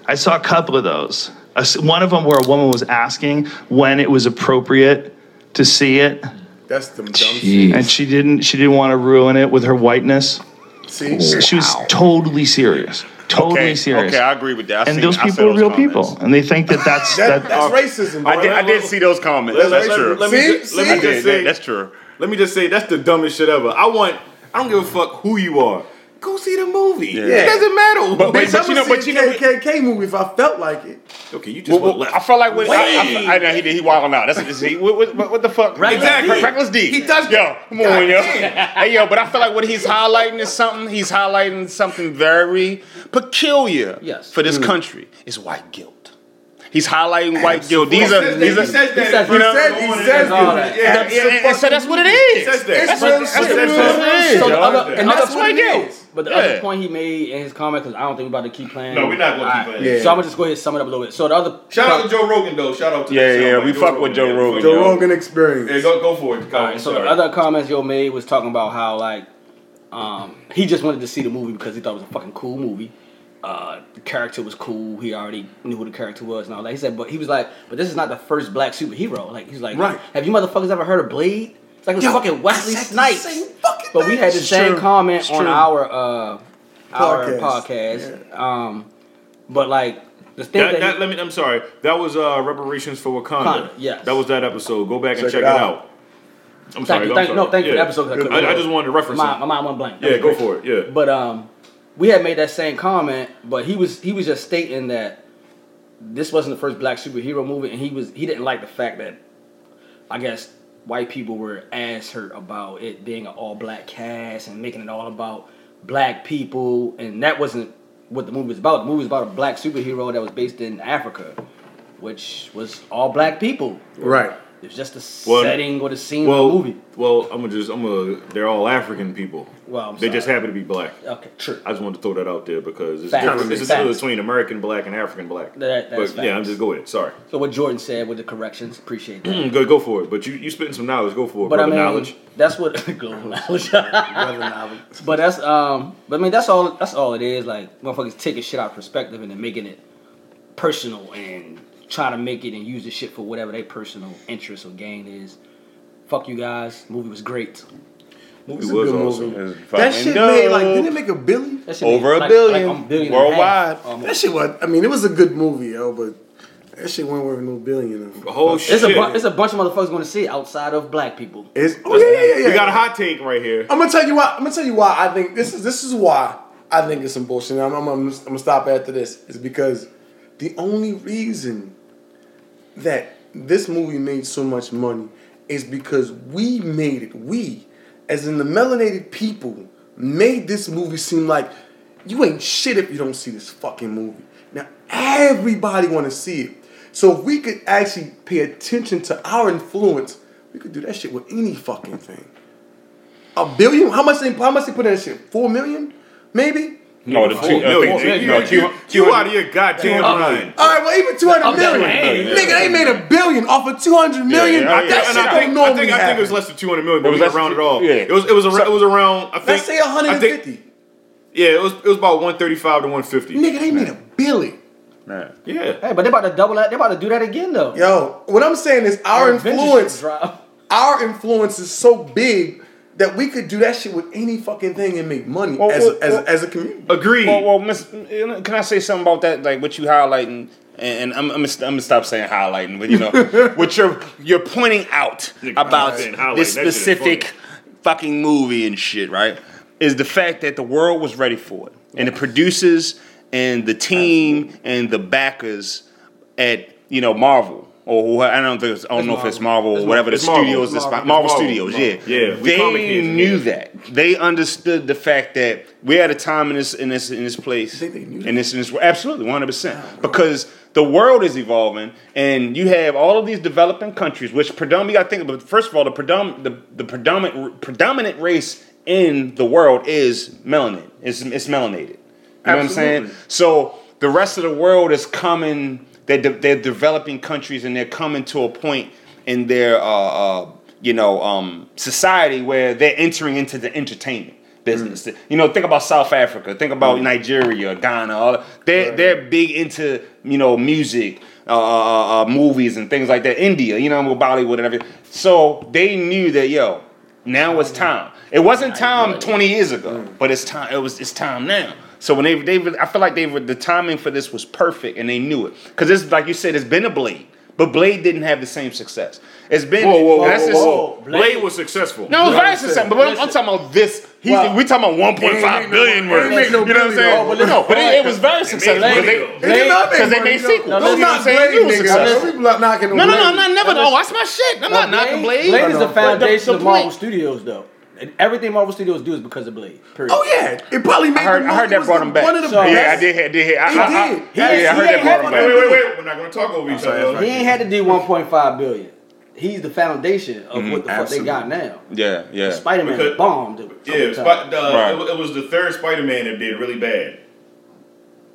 I saw a couple of those. A s- One of them where a woman was asking when it was appropriate to see it, That's the dumb Jeez. shit. and she didn't. She didn't want to ruin it with her whiteness. See? Oh, she was totally serious. Totally okay, serious. okay, I agree with that. I and seen- those I saw people are real comments. people, and they think that that's That, that. that's oh. racism. I did, I did see those comments. Let- That's let- true. Let me, See? just, let me I just did, say that- that's true. Let me just say that's the dumbest shit ever. I want. I don't give a fuck who you are. Go see the movie. Yeah. It doesn't matter. But- Bitch, but you know- would but you know- a KKK movie if I felt like it. okay, you just Well, went well, left. I felt like what I, Wait. I, I, know he did. He wilding out. That's what, he, what, what, what, what the fuck? Exactly. Reckless D. He does Yo, that. come on, yo. Hey, yo, but I feel like what he's highlighting is something. He's highlighting something very peculiar. Yes. For this mm. country is white guilt. He's highlighting white guilt. These are these are. says that. says- you He know, he says all that. that. Yeah, Yeah, and, and so that's what it is. He says that. It's That's real what, that's shit. what it It's real is. shit. So the yo. other- And another that's what it point is. But the Yeah. other point he made in his comment, because I don't think we're about to keep playing. No, we're not gonna keep Alright, playing. Yeah. So I'm gonna just go ahead and sum it up a little bit. So the other Shout out to Joe Rogan though. Shout out to Yeah, shout yeah, out we to fuck with Joe yeah, Rogan, fuck Joe with Rogan experience. Yeah, go go for it. Go, Alright, so sorry. the other comments Joe made was talking about how like um, he just wanted to see the movie because he thought it was a fucking cool movie. Uh, the character was cool. He already knew who the character was and all that. He said, but he was like, but this is not the first black superhero. Like he's like, Right. Have you motherfuckers ever heard of Blade? It's like it was Yo, fucking Wesley I said the Snipes. But we had the It's same true. comment It's on true. our uh, our Podcast. podcast. Um, but like the thing That, that, that, he- let me. I'm sorry. That was uh, reparations for Wakanda. Wakanda, yes. That was that episode. Go back and Check check, it it out. out. I'm Thank sorry. you, I'm thank sorry. No, thank you for the Yeah. episode, 'cause I I, I just wanted to reference my, it. my mind went blank. That Yeah, go great. for it. Yeah. But um, we had made that same comment, but he was he was just stating that this wasn't the first black superhero movie, and he was he didn't like the fact that I guess white people were ass hurt about it being an all black cast and making it all about black people, and that wasn't what the movie was about. The movie was about a black superhero that was based in Africa, which was all black people. Right. It was just the Well, setting or the scene well, of the movie. well, I'm gonna just. I'm gonna. They're all African people. Well, I'm they just happen to be black. Okay, true. I just wanted to throw that out there because it's different. It's a Facts. difference between American black and African black. That- that's but yeah, I'm just go ahead. Sorry. So what Jordan said with the corrections, appreciate that. Mm, Go go for it. But you you spitting some knowledge. Go for it. But I brother mean, knowledge. that's what global knowledge. Brother knowledge. but that's um, but I mean that's all that's all it is. Like motherfuckers taking shit out of perspective and then making it personal and trying to make it and use the shit for whatever their personal interest or gain is. Fuck you guys. Movie was great. Movie It's a was good awesome. movie. Uh, that fucking shit made like didn't it make a billion? That shit Over made a billion like a billion worldwide. half. That shit was. I mean, it was a good movie, yo, but that shit wasn't worth no billion. The whole It's shit. a bu- it's a bunch of motherfuckers going to see it outside of black people. It's, oh yeah, yeah, yeah, yeah. We got a hot take right here. I'm gonna tell you why. I'm gonna tell you why I think this is this is why I think it's some bullshit. I'm, I'm, I'm, I'm gonna stop after this. Is because the only reason that this movie made so much money is because we made it. We, as in the melanated people, made this movie seem like you ain't shit if you don't see this fucking movie. Now everybody want to see it. So if we could actually pay attention to our influence, we could do that shit with any fucking thing. A billion? How much they how much they put in that shit? Four million? Maybe? No, the Four two, uh, million. two- You- no, two- you- two You hundred- out of your goddamn mind. Alright, well even two hundred I'm million. saying, yeah. Nigga, they made a billion off of two hundred million. Yeah, yeah, that yeah. shit I don't think, I normally think I think it was less than 200 million, but It was we less can round than- it off. yeah. It was it was ar- it was around. I think. Let's say I think- 150. Yeah, it was it was about 135 to 150. Nigga, they made a billion. Man. Yeah. Hey, but they about to double that. They about to do that again though. Yo, what I'm saying is our Avengers influence, drop. our influence is so big that we could do that shit with any fucking thing and make money Well, as, well, a, as, well- as a community. Agreed. Well, well, miss, can I say something about that? Like what you highlighting, and, and I'm, I'm, gonna, I'm gonna stop saying highlighting, but you know, what you're you're pointing out about this that shit is specific fucking movie and shit, right? Is the fact that the world was ready for it, and the producers and the team and the backers at you know Marvel. Or who, I don't think it's, I don't know if it's Marvel or whatever the it's Marvel. studios, It's Marvel. Marvel, Marvel. Studios, Marvel. yeah, Yeah, they knew that. They understood the fact that we're at a time in this in this in this place, think they knew in this in this absolutely one hundred percent because the world is evolving, and you have all of these developing countries, which predominantly, you got to think about. First of all, the predominant the, the predominant predominant race in the world is melanin. It's it's melanated. You know what I'm saying? So the rest of the world is coming. They're, de- they're developing countries, and they're coming to a point in their uh, uh, you know um, society where they're entering into the entertainment business. You know, think about South Africa. Think about Nigeria, Ghana. All, they're they're big into you know music. Uh, uh, uh, movies and things like that. India, you know, Bollywood and everything. So they knew that, yo, now it's time. It wasn't time 20 years ago, but it's time. It was. It's time now. So when they, they, I feel like they were the timing for this was perfect, and they knew it because it's like you said, it's been a Blade, but Blade didn't have the same success. It's been. Whoa, whoa, whoa, that's whoa, just- whoa. Blade was successful. No, it was very successful. But I'm, I'm talking about this. He's, Well, we talking about it ain't 1.5 make billion no- it worth. no you know what I'm saying? though, but no, but it, it was very successful money, because they, though. They did not make because they made sequels. No, You know what I'm not saying? Blade, It was nigga. successful. People are knocking No, no, no, I'm not never. Oh, that's my shit. I'm not knocking Blade. Blade is No, a no. foundation of Marvel Studios, though. And everything Marvel Studios do is because of Blade. Period. Oh yeah, it probably made. I heard, the I heard that was brought the- him back. One of the So- best. yeah, I did. I did. I, He I, I, did. yeah, He- I he heard ain't that brought had him back. Wait, wait, wait. We're not going to talk over each other. He ain't had to do 1.5 billion. he's the foundation of what the fuck they got now. Yeah, yeah. Spider Man bombed. Yeah, couple Spi- uh, Right. it, it was the third Spider-Man that did really bad.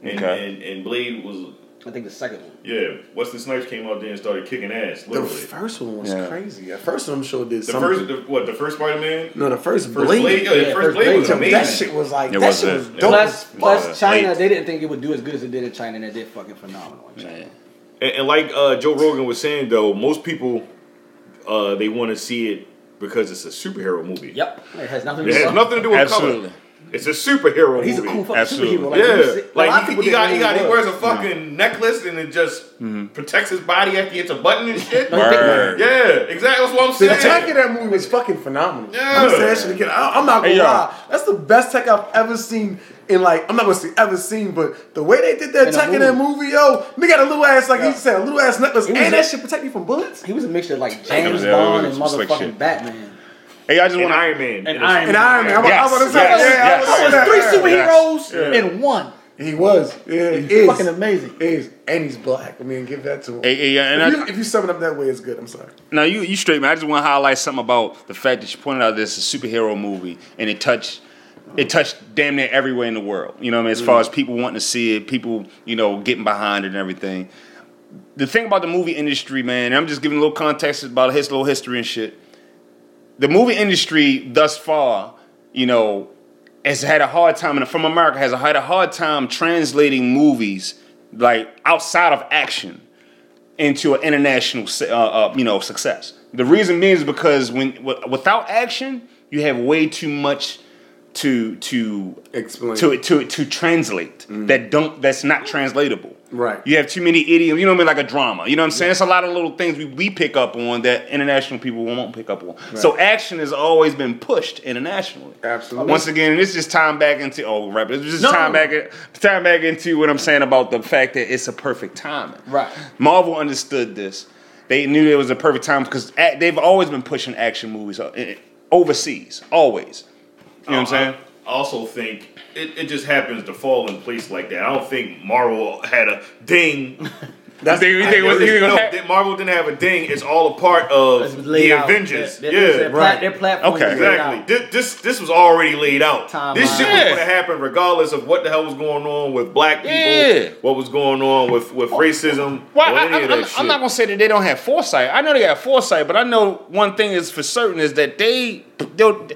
And, Okay. and, and Blade was, I think the second one. yeah, Wesley Snipes came out there and started kicking ass, Literally. The first one was Yeah. crazy. The first one I'm sure did The something. first, the, what, the first Spider-Man? no, the first, First Blade. Blade? Yeah, the Yeah, first first Blade Blade. was amazing. that shit was like It that was shit was dope. Plus, as fuck. plus Yeah. China, they didn't think it would do as good as it did in China, and it did fucking phenomenal in China. And, and like uh, Joe Rogan was saying, though, most people, uh, they want to see it because it's a superhero movie. Yep, it has nothing to It do has with nothing to do with Absolutely. color. It's a superhero He's a movie. cool fucking Absolutely. superhero. Like, yeah, see- like he, he got he got he wears a was. fucking mm-hmm. necklace and it just mm-hmm. protects his body after he hits a button and shit. No, you think- Word. Yeah, exactly. That's what I'm saying. The tech of that movie was fucking phenomenal. Yeah. I'm saying that shit again. I, I'm not gonna Hey, yo. lie. That's the best tech I've ever seen. In like, I'm not gonna say ever seen, but the way they did that In tech in that movie, yo, they got a little ass, like Yeah. you said, a little ass necklace, and a- that shit protect you from bullets. He was a mixture of like James Yeah, Bond and motherfucking shit. Batman. Hey, I just want to. Iron Man. And Iron And Iron Man, I'm, Yes, I'm gonna say, yes, yeah, yes. I That was was three superheroes Yeah. in one. He was, yeah, he is. fucking amazing. He is, and he's black. I mean, give that to him. Hey, hey, yeah, and if, I, you, if you sum it up that way, it's good. I'm sorry. Now you you straight man. I just want to highlight something about the fact that you pointed out this is a superhero movie and it touched it touched damn near everywhere in the world. You know what I mean? As far as people wanting to see it, people you know getting behind it and everything. The thing about the movie industry, man, and I'm just giving a little context about his little history and shit. The movie industry thus far, you know, has had a hard time, and from America has had a hard time translating movies like outside of action into an international, uh, uh, you know, success. The reason being is because when w- without action, you have way too much to to Explain. to to to translate that don't that's not translatable. Right. You have too many idioms. You know what I mean? Like a drama. You know what I'm saying? It's a lot of little things we, we pick up on that international people won't pick up on. So action has always been pushed internationally. Absolutely. Once again, this is time back into oh right, This is No. time back time back into what I'm saying about the fact that it's a perfect timing. Right. Marvel understood this. They knew it was a perfect time because they've always been pushing action movies uh, overseas, always. You know what I'm oh, saying? I also think it, it just happens to fall in place like that. I don't think Marvel had a ding. That's, You think- you think it was- you think no, ha- that Marvel didn't have a ding. It's all a part of the out. Avengers. Their, yeah, their, their, pla- right. their platform Okay. Exactly. out. This, this this was already laid out. Timeline. This shit was Yeah. going to happen regardless of what the hell was going on with black people, Yeah. what was going on with, with racism, Well, or I, any of am that I'm, shit. I'm not gonna say that they don't have foresight. I know they got foresight, but I know one thing is for certain is that they, they'll-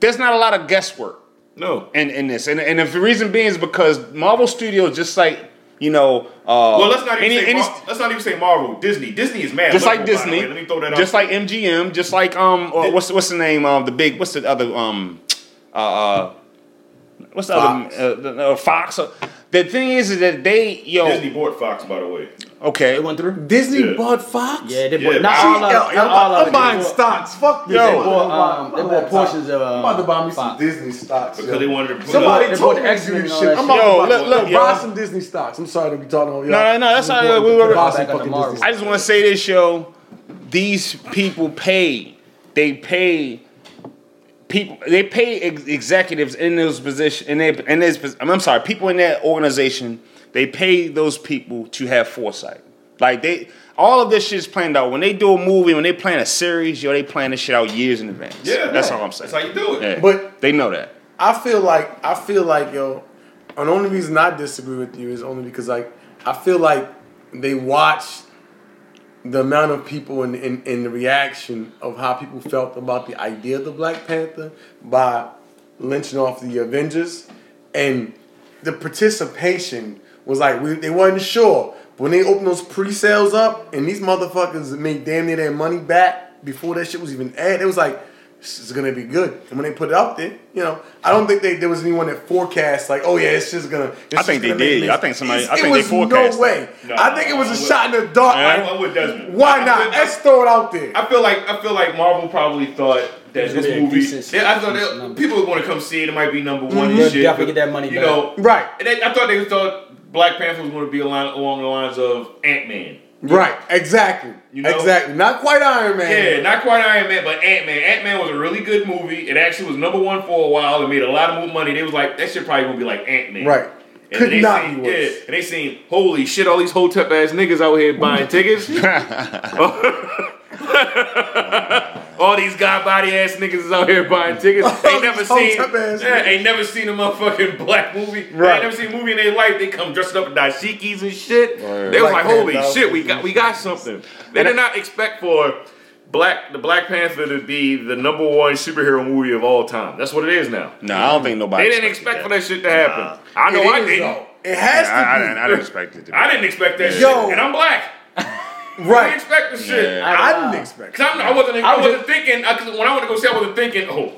there's not a lot of guesswork no. in, in this, and and if the reason being is because Marvel Studios just like you know, uh, Well, let's not even any- say any- Mar- let's not even say Marvel. Disney. Disney is mad. just like liberal, by the Disney. Let me throw that out. just like MGM, just like um, uh, what's what's the name of the big what's the other um, uh, uh what's the Fox. other uh, the, uh, Fox? The thing is, is that they yo Disney bought Fox, by the way. Okay. It went through. Disney Yeah. bought Fox. Yeah, they Yeah, bought not all of Yo, Not all of I'm it. buying They bought- stocks. Fuck this. Yo. They They bought, um, they bought portions of. Uh, I'm about to buy me some Fox. Disney stocks. Because yo. they wanted to put Somebody up. They told bought me to X-Men this and shit. all that I'm shit. about Yo, to buy, look, look, yo, buy yo. some Disney stocks. I'm sorry to be talking over y'all. No, no, no, that's all right. We- we- Buy some back on the fucking Marvel. Disney I just want to say this, yo. These people pay. They pay people. They pay ex- executives in those positions. In their, in this, pos- I'm sorry, people in that organization. They pay those people to have foresight. Like they, all of this shit is planned out. When they do a movie, when they plan a series, yo, they plan this shit out years in advance. Yeah, that's yeah. all I'm saying. That's how you do it. Yeah. But- they know that. I feel like I feel like yo, and the only reason I disagree with you is only because like I feel like they watched the amount of people and in, in, the reaction of how people felt about the idea of the Black Panther by lynching off the Avengers and the participation was like we, they wasn't sure. But When they opened those pre-sales up and these motherfuckers made damn near their money back before that shit was even aired, it was like this is gonna be good. And when they put it out there, you know, I don't think they, there was anyone that forecast like, oh yeah, it's just gonna. it's I think just they gonna did. make I think somebody- It's- I it think they was forecast No way. No, I think it was a shot in the dark. I, like, I'm with Desmond. why I not? feel- Let's throw it out there. I feel like I feel like Marvel probably thought that this gonna be a movie. Yeah, I thought decent that number. people would want to come see it. It might be number one mm-hmm. and They'll shit. definitely but, get that money You back. know, Right. and they, I thought they thought Black Panther was going to be along, along the lines of Ant Man. Right. Exactly. You know? Exactly. Not quite Iron Man. Yeah, not quite Iron Man, but Ant Man. Ant Man was a really good movie. It actually was number one for a while. It made a lot of money. They was like, that shit probably gonna be like Ant Man. Right. And Could not seen, be worse. Yeah, and they seen, holy shit, all these hotep ass niggas out here buying tickets. all these god body ass niggas is out here buying tickets. Ain't never seen, hotep yeah, ain't never seen a motherfucking black movie. They ain't never seen a movie in their life. They come dressed up in dashikis and shit. They was Black like, holy shit, we got we got something. They did not expect for Black the Black Panther to be the number one superhero movie of all time. That's what it is now. No, I don't think nobody. They didn't expected expect for that shit to happen. I know It I is, didn't. though. It has Yeah, I, I, to didn't. I didn't expect it to be. I didn't expect that Yo. shit, and I'm black. Right. I didn't right. expect the shit. Yeah. I didn't ah. expect. Cause I'm, I wasn't. I, I was wasn't thinking. I, cause when I went to go see, I wasn't thinking. Oh,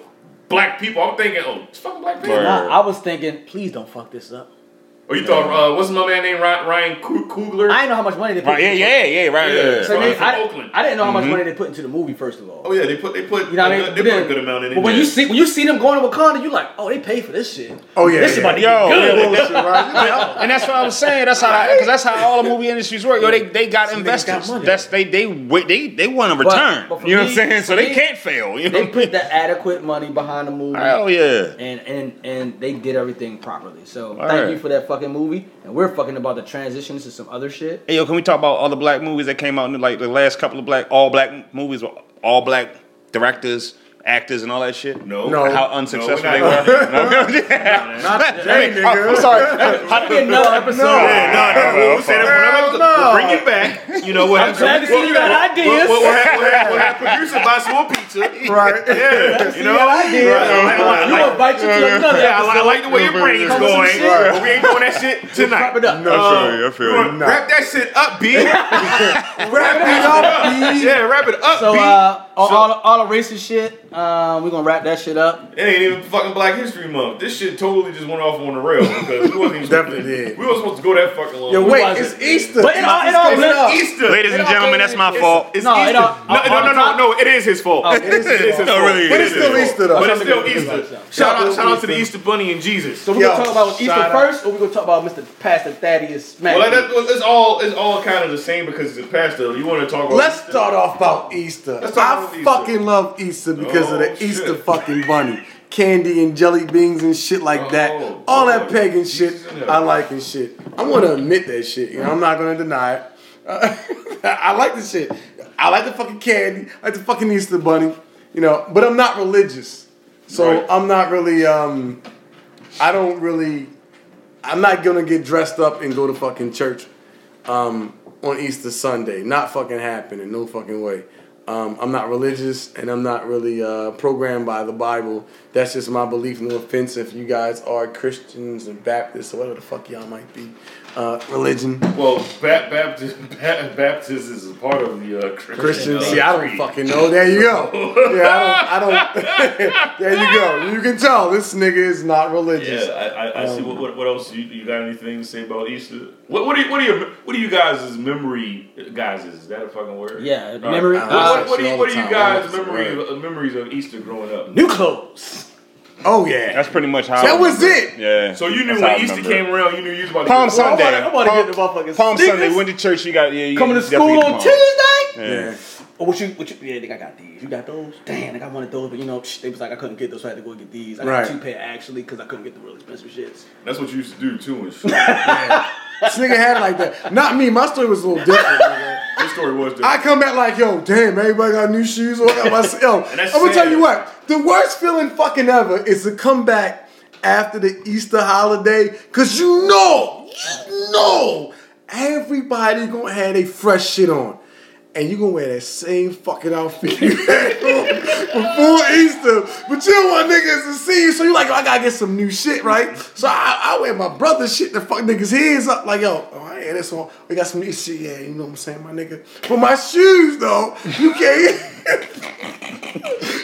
black people. I'm thinking. Oh, it's fucking black people. Word. Nah, I was thinking, please don't fuck this up. Oh, you thought? Uh, what's my man named Ryan, Ryan Ku- Coogler? I didn't know how much money they put. Right, yeah, into yeah, yeah, right. Yeah. Yeah. So Ryan they, from I, Oakland. I didn't know how much money they put into the movie. First of all, oh yeah, they put. They put. you know what I mean. They But put a good amount in. But when yeah. you see when you see them going to Wakanda, you like, oh, they paid for this shit. Oh yeah. This shit yeah. about to Yo, good. yeah, right? You're like, oh, And that's what I was saying. That's how, because that's how all the movie industries work. Yo, they they got got investors. money. that's they they wait they they want a return. but for you know what I'm saying? So for they can't fail. You know. They put the adequate money behind the movie. Hell yeah. and and and they did everything properly. So thank you for that fucking movie. And we're fucking about the transitions to some other shit. Hey, yo, can we talk about all the black movies that came out in like the last couple of black all black movies, with all black directors, actors, and all that shit? No. No. How unsuccessful No, they we're were. not. No, not today, I mean, I'm sorry. How be another episode? Yeah, no, no, we'll say that whenever- no. we'll bring it back. You know what? I'm glad to see you got ideas. We'll, we'll, we'll have, we'll have, we'll have producer buy some more pizza. Right. Yeah, you know. ideas. Right, I like- I You invite you to another Yeah, I like, I episode. like the way your brain's Come with some going, but we ain't doing that shit tonight. Wrap it up. No, I feel you. I feel Come on, you. Nah. Wrap that shit up, B. Wrap it up, B. yeah, wrap it up, So B. uh, all, all, all the racist shit, um, we're gonna wrap that shit up. It ain't even fucking Black History Month. This shit totally just went off on the rail because we wasn't even Definitely supposed to, did. We wasn't supposed to go that fucking long. Yo, We wait, wasn't. it's Easter. But it all- it all It's blends- up. Easter. Ladies and gentlemen, that's my fault. It's No, Easter. don't- no, on no, no, no, no. It is his fault. Oh, it is his fault. No, really, But it's is. still Easter, though. But it's still Easter. Shout out, Shout shout out to the Easter. Easter Bunny and Jesus. So we Yo, gonna talk about Easter first, or we are gonna talk about Mr. Pastor Thaddeus Smack? Well, that, it's all it's all kind of the same because it's a pastor. You want to talk about? Let's start off about Easter. Let's I fucking love Easter because of Oh, the shit. Easter fucking bunny. Candy and jelly beans and shit like Oh, that. All that oh, pagan shit I like and shit. I'm gonna admit that shit. You know, I'm not gonna deny it. I like the shit. I like the fucking candy. I like the fucking Easter bunny. You know, but I'm not religious. So Right. I'm not really um I don't really I'm not gonna get dressed up and go to fucking church um, on Easter Sunday. Not fucking happening. No fucking way. Um, I'm not religious and I'm not really uh, programmed by the Bible. That's just my belief. No offense if you guys are Christians and Baptists or whatever the fuck y'all might be. Uh, religion. Well, ba- Baptist, ba- Baptist is a part of the uh, Christian. Christian. uh, See, I don't fucking know. There you go. Yeah, I don't. I don't there you go. You can tell this nigga is not religious. Yeah, I, I, I see. Um, What, what, what else? You, you got anything to say about Easter? What, what, are, you, what are your what are you guys' memory? Guys, is that a fucking word? Yeah, All right. memory- What, Uh, what, what, are you, what are you guys' memory uh, memories of Easter growing up? New clothes. Oh yeah. That's pretty much how. I That was it. Yeah. So you knew That's when Easter came around, you knew you was about to Palm get Sunday. I wanna- I wanna Palm, get the motherfucking Palm. Sunday. Went to church. You got yeah. You Coming to school on. Tuesday. Yeah. Yeah. Oh, what you, what you, yeah, they got, got these. You got those? Damn, I got one of those, but you know, shh, they was like, I couldn't get those, so I had to go get these. I got Right. two pair actually, because I couldn't get the real expensive shits. That's what you used to do too and shit. This nigga had it like that. Not me. My story was a little different. nigga. Your story was different. I come back like, yo, damn, everybody got new shoes. What got my yo, I'm gonna tell you what. The worst feeling fucking ever is to come back after the Easter holiday, cause you know, you know, everybody gonna have a fresh shit on. And you're gonna wear that same fucking outfit before Easter, but you don't want niggas to see you, so you like, oh, I gotta get some new shit, right? So I, I wear my brother's shit to fuck niggas' heads up, like, yo, oh, I ain't this one. We got some new shit, yeah, you know what I'm saying, my nigga. But my shoes, though, you can't,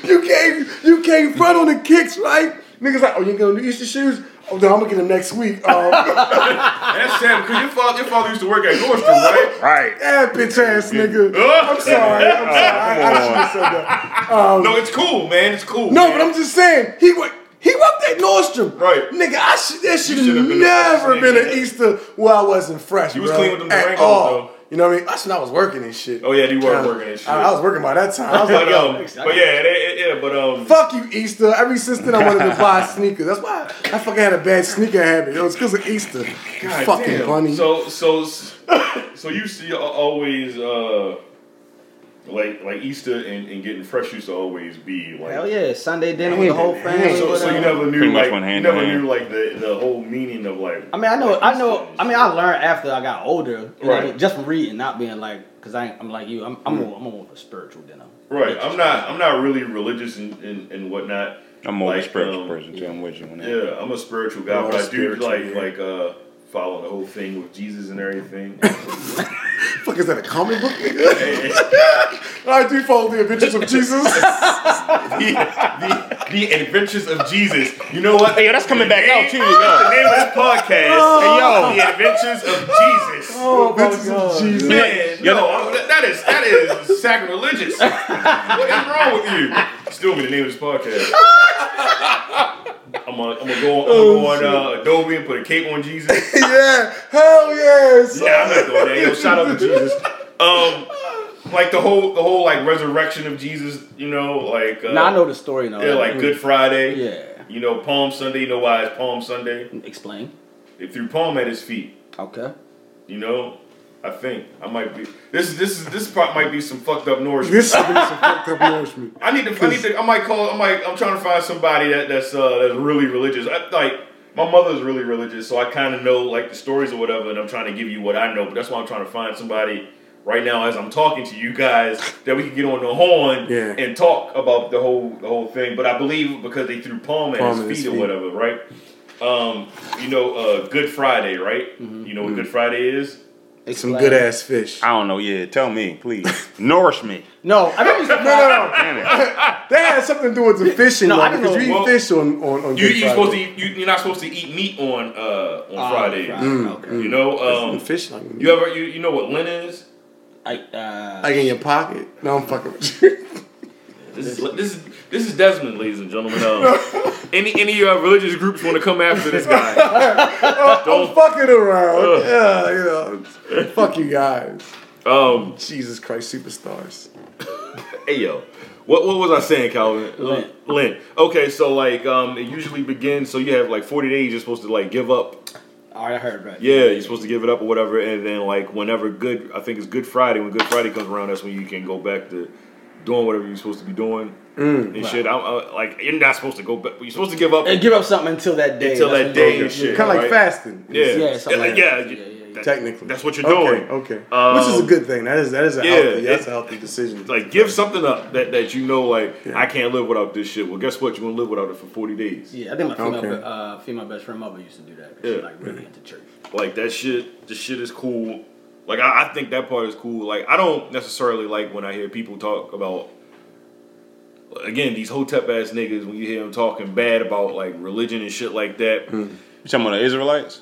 you can't, you can't front on the kicks, right? Niggas like, oh, you gonna do Easter shoes? Oh, no, I'm gonna get him next week. Um, that's sad because your father, your father used to work at Nordstrom, right? Right. yeah, bitch ass nigga. I'm sorry, I'm sorry. I, I shouldn't have said that. no, it's cool, man. It's cool. No, man. but I'm just saying he worked. He worked at Nordstrom. Right. Nigga, I should, there should have should've been never been an Easter where I wasn't fresh. You was bro, clean with them at Durangos, all. You know what I mean? That's when I was working and shit. Oh yeah, you were working and shit. I, I was working by that time. I was like, but yo, um, but yeah, it, it, yeah, but um, fuck you, Easter. Every since then, I wanted to buy sneakers. That's why I fucking had a bad sneaker habit. It was because of Easter. You God fucking damn. bunny. So so so you see always uh like like Easter and, and getting fresh used to always be like Hell yeah, Sunday dinner with the whole family. So, so you never knew Pretty much like went you never hand. knew like the, the whole meaning of like I mean, I know, like I know. I mean, I learned after I got older, you know, Right. just from reading, not being like, because I I'm like you. I'm, I'm more, I'm more of a spiritual dinner. right. I'm not I'm not really religious and, and, and whatnot. I'm more of Like, a spiritual um, person too. I'm with you on that. Yeah, I'm a spiritual guy, but I do like yeah. like uh following the whole thing with Jesus and everything. fuck is that a comic book? nigga? I do follow the adventures of Jesus. the, the, the Adventures of Jesus. You know what? Hey, yo, that's coming The back name- out too, yo. The name of this podcast. Hey, yo. The Adventures of Jesus. oh my god. Jesus. Man, no, that- that is that is sacrilegious. what is wrong with you? Still be the name of this podcast. I'm gonna, I'm gonna go on, I'm gonna go on uh, Adobe and put a cape on Jesus. Yeah, hell yeah. son. Yeah, I'm not doing that. Yo, shout out to Jesus. Um, like the whole the whole like resurrection of Jesus. You know, like uh, Now I know the story now. yeah, like Good Friday. Yeah. You know, Palm Sunday. You know why it's Palm Sunday? Explain. They threw palm at his feet. Okay. You know, I think I might be. This is this is this part might be some fucked up nourishment. This is some fucked up nourishment. I need to. I need to. I might call. I might. I'm trying to find somebody that that's uh, that's really religious. I, like my mother's really religious, so I kind of know like the stories or whatever, and I'm trying to give you what I know. But that's why I'm trying to find somebody right now as I'm talking to you guys that we can get on the horn Yeah. and talk about the whole the whole thing. But I believe because they threw palm at Palm his at feet his or whatever, right? Um, you know, uh, Good Friday, right? You know what Good Friday is? Some good ass fish. I don't know. Yeah, tell me, please. Nourish me. No, I remember. No, no, no. Damn it. That had something to do with the fishing, No, though, I didn't because know- you eat well, fish on on, on You Good you supposed to Friday. eat, you, you're not supposed to eat meat on uh, on Ah, Friday. Friday, Mm. Okay. You know, um, fish like, you ever you, you know what lint is? I, uh, like in your pocket. No, I'm fucking with you. This is this is this is Desmond, ladies and gentlemen. Um, any any uh, religious groups want to come after this guy? I'm fucking around. Ugh. Yeah, you know. Fuck you guys. Um, Jesus Christ, superstars. hey yo, what what was I saying, Calvin? Lent. Lent. Okay, so like um, it usually begins. So you have like 40 days. You're supposed to like give up. all right, I heard right. Yeah, you're supposed to give it up or whatever, and then like whenever good, I think it's Good Friday. When Good Friday comes around, that's when you can go back to doing whatever you're supposed to be doing and shit. I'm uh, like you're not supposed to go. But you're supposed to give up And give up something until that day. Until That's that day and shit. Kind of right? like fasting. Yeah, Yeah, something yeah, like yeah, Yeah, yeah, yeah. that- Technically. that's what you're doing. Okay. Um, Which is a good thing. That is that is a yeah, healthy that's it- a healthy decision. Like give something up that, that you know like Yeah. I can't live without this shit. Well, guess what? You're gonna live without it for 40 days. Yeah, I think my female, Okay. uh, female best friend mother used to do that. 'cause Yeah. She like really into church. Like that shit. The shit is cool. Like I, I think that part is cool. Like I don't necessarily like when I hear people talk about. Again, these hotep ass niggas when you hear them talking bad about like religion and shit like that. Hmm. You talking about the Israelites?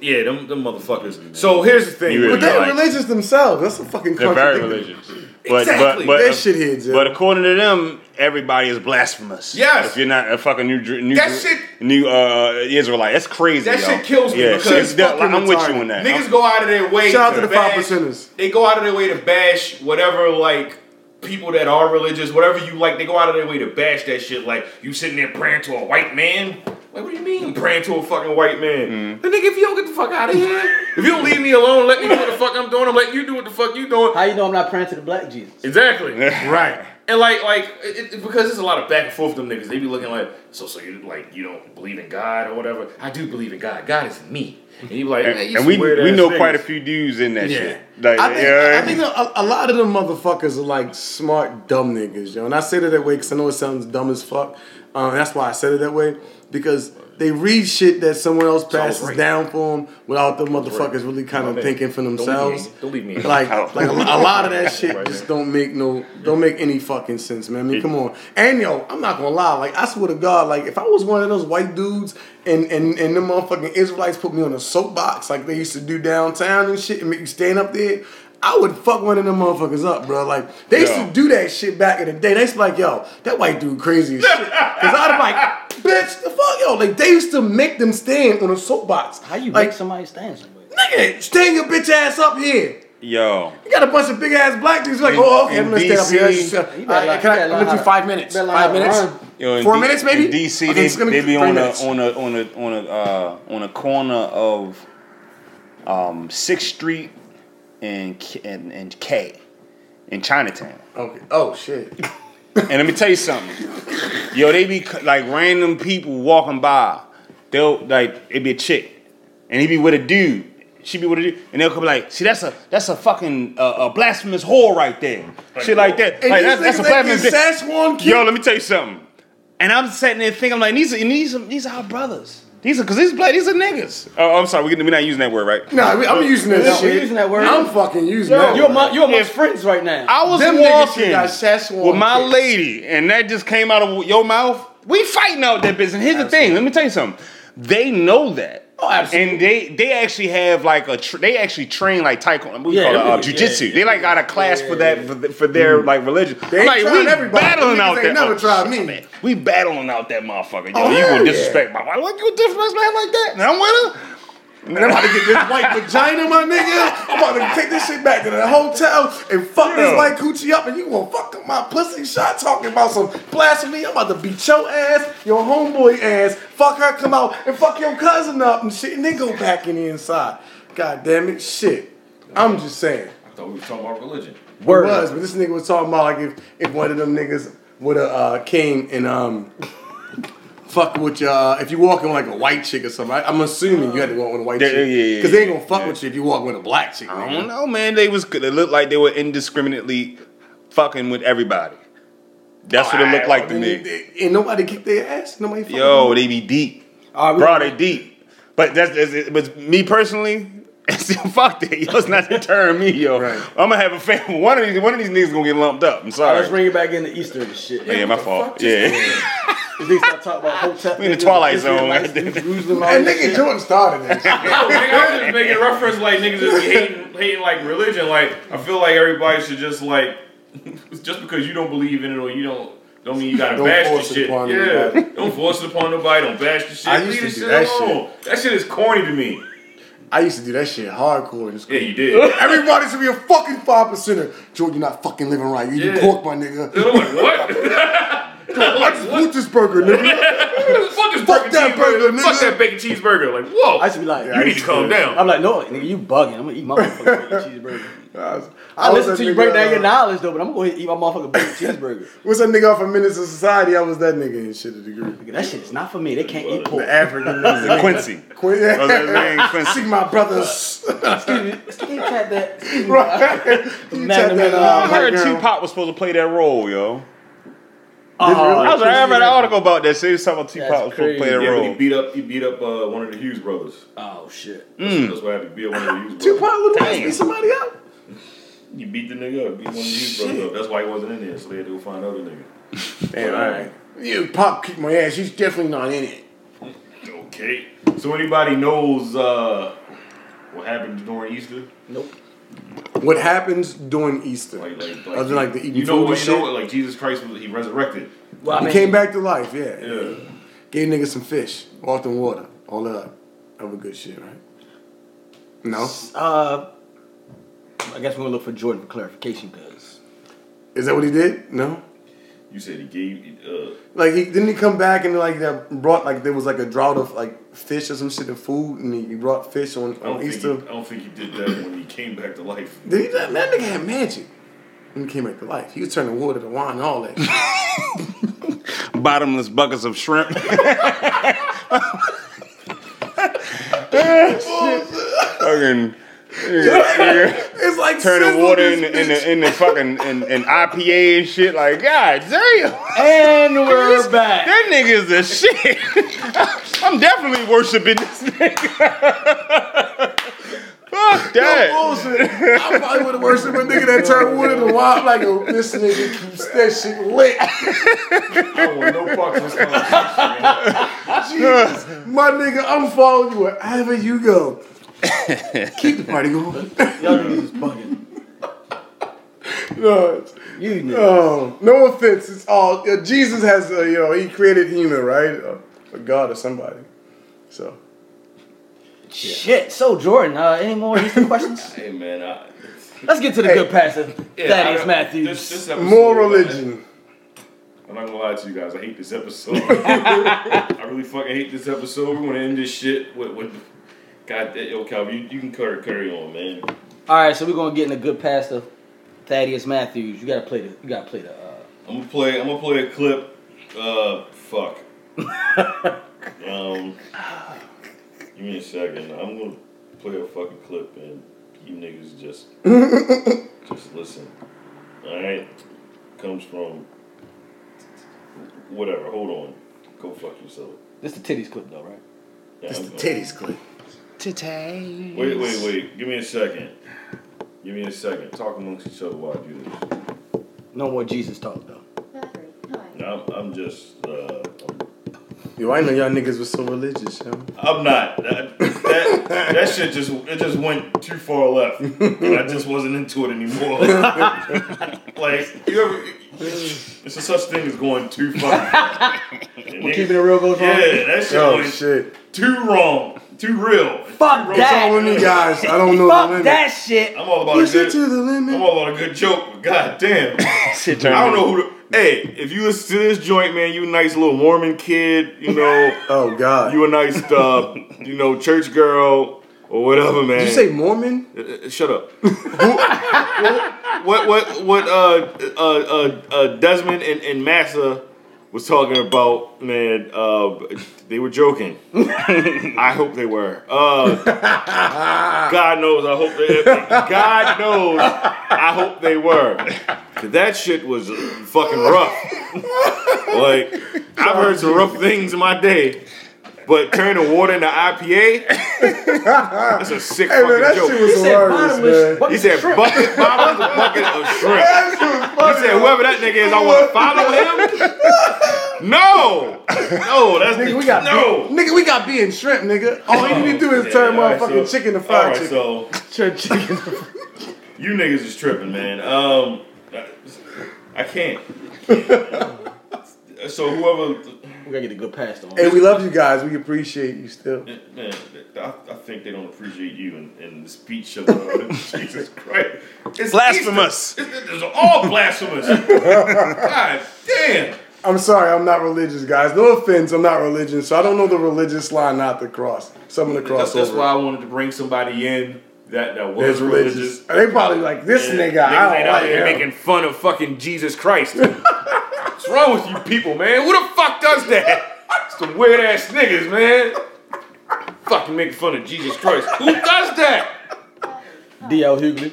Yeah, them, them motherfuckers. Mm-hmm. So here's the thing. You but really they're like- religious themselves. That's a fucking They're very religious. But Exactly. but They're but shitheads. Yeah. but according to them, everybody is blasphemous. Yes. If you're not a fucking new new That shit- new uh Israelite, that's crazy. That yo. shit kills me Yeah, because shit's that- fucking I'm with you on that. Niggas go out of their way. Shout out to the five bash- percenters. They go out of their way to bash whatever like people that are religious, whatever you like. They go out of their way to bash that shit. Like you sitting there praying to a white man. Like what do you mean praying to a fucking white man? Mm. The nigga, if you don't get the fuck out of here, if you don't leave me alone, let me do what the fuck I'm doing. I'm letting you do what the fuck you doing. How you know I'm not praying to the black Jesus? Exactly. Right. And like, like, it, it- because there's a lot of back and forth with them niggas. They be looking like, so, so you like, you don't believe in God or whatever. I do believe in God. God is me. And you like, And, man, you and we we know niggas. quite a few dudes in that Yeah. shit. Like, I think, yeah. I think a, a lot of them motherfuckers are like smart, dumb niggas, yo. And I say it that way because I know it sounds dumb as fuck. Um, that's why I said it that way because they read shit that someone else passes right. down for them without the motherfuckers right. really kind of thinking for Don't leave me themselves. Don't leave me. Like, like a, a lot of that shit Right just don't make no, don't make any fucking sense, man. I mean, come on. And yo, I'm not gonna lie. Like, I swear to God, like if I was one of those white dudes and and and the motherfucking Israelites put me on a soapbox like they used to do downtown and shit and make you stand up there. I would fuck one of them motherfuckers up, bro. Like they used Yo. to do that shit back in the day. They used to be like, yo, that white dude crazy as shit. Cause I'd be like, bitch, the fuck, yo. Like they used to make them stand on a soapbox. How you like, make somebody stand somewhere? Nigga, stand your bitch ass up here. Yo, You got a bunch of big ass black dudes like, oh, okay, I'm gonna stand up here. Just, uh, You better I- learn- can I, you better I'm gonna how do to- five minutes. better Five minutes. yo, in Four D- minutes, maybe? In DC, Okay, they, they be be three on a, on a on a on a uh, on a corner of um, Sixth Street and K- and, and K in Chinatown. Okay. Oh shit. And let me tell you something. Yo, they be like random people walking by. They'll like it be a chick, and he be with a dude. She be with a dude, and they'll come like, see, that's a that's a fucking uh, a blasphemous whore right there. Shit like that. And Like that's, that's a blasphemous. get Sasquatch kid. Yo, let me tell you something. And I'm sitting there thinking, I'm like, these are these are these are our brothers. These are because these black these are niggas. Oh, I'm sorry, we we're not using that word, right? Nah, we- I'm using that No, shit. we're using that word. I'm fucking using that. You're word. my, you're my If- friends right now. I was Them niggas walking with my kids. lady, and that just came out of your mouth. We fighting out that business. Here's the thing. Let me tell you something. They know that. Oh, absolutely. And they they actually have like a tr- they actually train like taekwondo. What we Yeah, call it? Uh, yeah, jujitsu. yeah. They like got a class for that for, the, for their like religion. They ain't like we everybody. battling out ain't there. never Oh, tried me. man. We battling out that motherfucker. Yo, Oh, you gonna yeah. disrespect my wife? What you gonna disrespect man like that? And I'm with her. And I'm about to get this white vagina, my nigga. I'm about to take this shit back to the hotel and fuck this white coochie up, and you gonna fuck up my pussy shot talking about some blasphemy. I'm about to beat your ass, your homeboy ass, fuck her, come out and fuck your cousin up and shit, and then go back in the inside. God damn it, shit. I'm just saying. I thought we were talking about religion. It was, but this nigga was talking about like if, if one of them niggas would have uh, came and um fuck with uh, if you walking with like a white chick or something. I, I'm assuming you had to walk with a white chick yeah, yeah, because they ain't gonna fuck yeah. with you if you walk with a black chick. I don't know, man. They was they looked like they were indiscriminately fucking with everybody. That's what it looked like to me. they- Ain't nobody kick their ass. Nobody. fucking Yo, with they be deep, right, bro. They deep. But that's, that's but me personally. fuck that. Yo, it's not deterring me, yo. Right. I'm gonna have a family. One of these, one of these niggas gonna get lumped up. I'm right, sorry. let's bring it back into Easter and shit. yeah, my fault. Yeah. These niggas start talking about hotel. We in the Twilight Zone. Jerusalem, all And nigga. Jordan started that. shit. No, nigga, I'm just making reference like niggas just be hating, hating like religion. Like I feel like everybody should just like, just because you don't believe in it or you don't. Don't mean you gotta Don't bash force the shit. upon Yeah, anybody. don't force it upon nobody. Don't bash the shit. I used Leave to do shit that alone. That shit is corny to me. I used to do that shit hardcore in school. Yeah, you did. Everybody should be a fucking five percenter. Jordan, you're not fucking living right. You Yeah. eat pork, my nigga. Like, what? I just want this burger, nigga. Fuck this Fuck bacon that cheeseburger. burger, Fuck nigga. that bacon cheeseburger. Like, whoa. I used to be like, you need to calm down. I'm like, no, nigga, you bugging. I'm gonna eat my motherfucking bacon cheeseburger. I, was- I, was listen to you break down uh, your knowledge though, but I'm gonna go eat my motherfucking bacon cheeseburger. What's that nigga off a of Menace II Society? I was that nigga and shit to degree. Nigga, that shit is not for me. They can't eat pork. The African nigga. Quincy. Quit. Oh, that name Quincy. See my brothers. Excuse me. Excuse me, that. Right. You Magnum check that. I heard right now. Tupac was supposed to play that role, yo. Oh, I was like, I read an article about that. They was talking about Tupac That's was supposed to play that Yeah, but he beat up. He beat up uh, one of the Hughes brothers. Oh shit. Mm. That's what happened. He beat up one of the Hughes brothers. Tupac would Damn. beat somebody up. You beat the nigga up. Beat one of the Hughes brothers up. That's why he wasn't in there. So they had to go find another nigga. Damn, all right. You Pop kicked my ass. He's definitely not in it. Okay. So anybody knows uh, what happened during Easter? Nope. What happens during Easter? Like, like, like Other than like the eating you know food what? and You know what? Like Jesus Christ, was, he resurrected. Well, I He mean, came back to life, yeah. Yeah. Gave niggas some fish, walked in water, all that other good shit, right? No? Uh, I guess we're gonna look for Jordan for clarification because Is that what he did? No? You said he gave. Uh, Like he didn't he come back and like that brought like there was like a drought of like fish or some shit of food and he, he brought fish on, on think. He, Easter. I don't think he did that when he came back to life. Did he that, that nigga had magic. When he came back to life. He was turning water to wine and all that shit. Bottomless buckets of shrimp. Fucking It's like turning water in the, in the in the fucking in, in IPA and shit. Like, God damn, and we're back. that nigga is the shit. I'm definitely worshiping this nigga. Fuck that. Bullshit. I probably would have worshipped a nigga that turned water to wine like oh, this nigga keeps that shit lit. I want no parts of this. Jesus. My nigga, I'm following you wherever you go. Keep the party going. Y'all niggas is bugging. No, You niggas. no offense. It's all uh, Jesus has. Uh, you know, he created human, right? Uh, a God or somebody. So Shit. So Jordan, uh, any more Easter questions? Hey man, I, Let's get to the Hey. good pastor, Yeah, Thaddeus I- Matthews. This, this episode, More religion. I'm not gonna lie to you guys. I hate this episode. I really fucking hate this episode. We're gonna end this shit with, with God, yo, Calvin, you, you can carry, carry on, man. All right, so we're gonna get in a good pass to Thaddeus Matthews. You gotta play the. You gotta play the. Uh, I'm gonna play. I'm gonna play a clip. Uh, fuck. um, give me a second. I'm gonna play a fucking clip, and you niggas just just listen. All right. Comes from whatever. Hold on. Go fuck yourself. this the titties clip though, right? Yeah, It's I'm- the titties clip. Wait, wait, wait. Give me a second. Give me a second. Talk amongst each other while I do this. No more Jesus talk though. No, I'm, I'm just. Uh, Yo, I know y'all niggas was so religious, yo. I'm not. That, that that shit just it just went too far left. And I just wasn't into it anymore. like you ever, it's a such thing as going too far. We're keeping it real, goes wrong. Yeah, that shit Yo, went shit. too wrong, too real. Fuck What's wrong with me, that. guys? I don't know the limit. that shit. I'm all about Push a it good. to the limit. I'm all about a good joke. But god damn. Shit I don't into- know who. The, hey, if you listen to this joint, man, you a nice little Mormon kid. You know, Oh God. you a nice, uh, you know, church girl or whatever, man. Did you say Mormon? Uh, uh, Shut up. Who- what what what uh uh uh, uh Desmond and, and Massa was talking about, man, uh they were joking. I hope they were. Uh God knows I hope they God knows I hope they were. that shit was fucking rough. like I've heard some rough things in my day. But turning water into IPA, that's a sick Hey man, fucking that joke. shit was He said bottomless. man. bucket He said shrimp. bucket, bottoms, a bucket of shrimp. That shit was He said whoever that nigga is, I want to follow him. No, no, that's Nigga, we got no. beef. Nigga, we got beef and shrimp, nigga. All you need to do is turn Yeah, all right, motherfucking so- chicken to All fried right, chicken. so Turn chicken. you niggas is tripping, man. Um, I- I can't. so whoever, We gotta get a good pastor on. hey, we love you guys. We appreciate you still. man, I, I think they don't appreciate you in, in the speech of uh, Jesus Christ. It's Blasphemous. It's, it's all blasphemous. God damn. I'm sorry, I'm not religious, guys. No offense, I'm not religious, so I don't know the religious line not the cross. Some of the That's, crossover. that's why I wanted to bring somebody in that, that was religious. religious. They probably like this Yeah, nigga. niggas I don't out like here him. making fun of fucking Jesus Christ. What's wrong with you people, man? Who the fuck does that? Some weird ass niggas, man. Fucking making fun of Jesus Christ. Who does that? D.L. Hughley.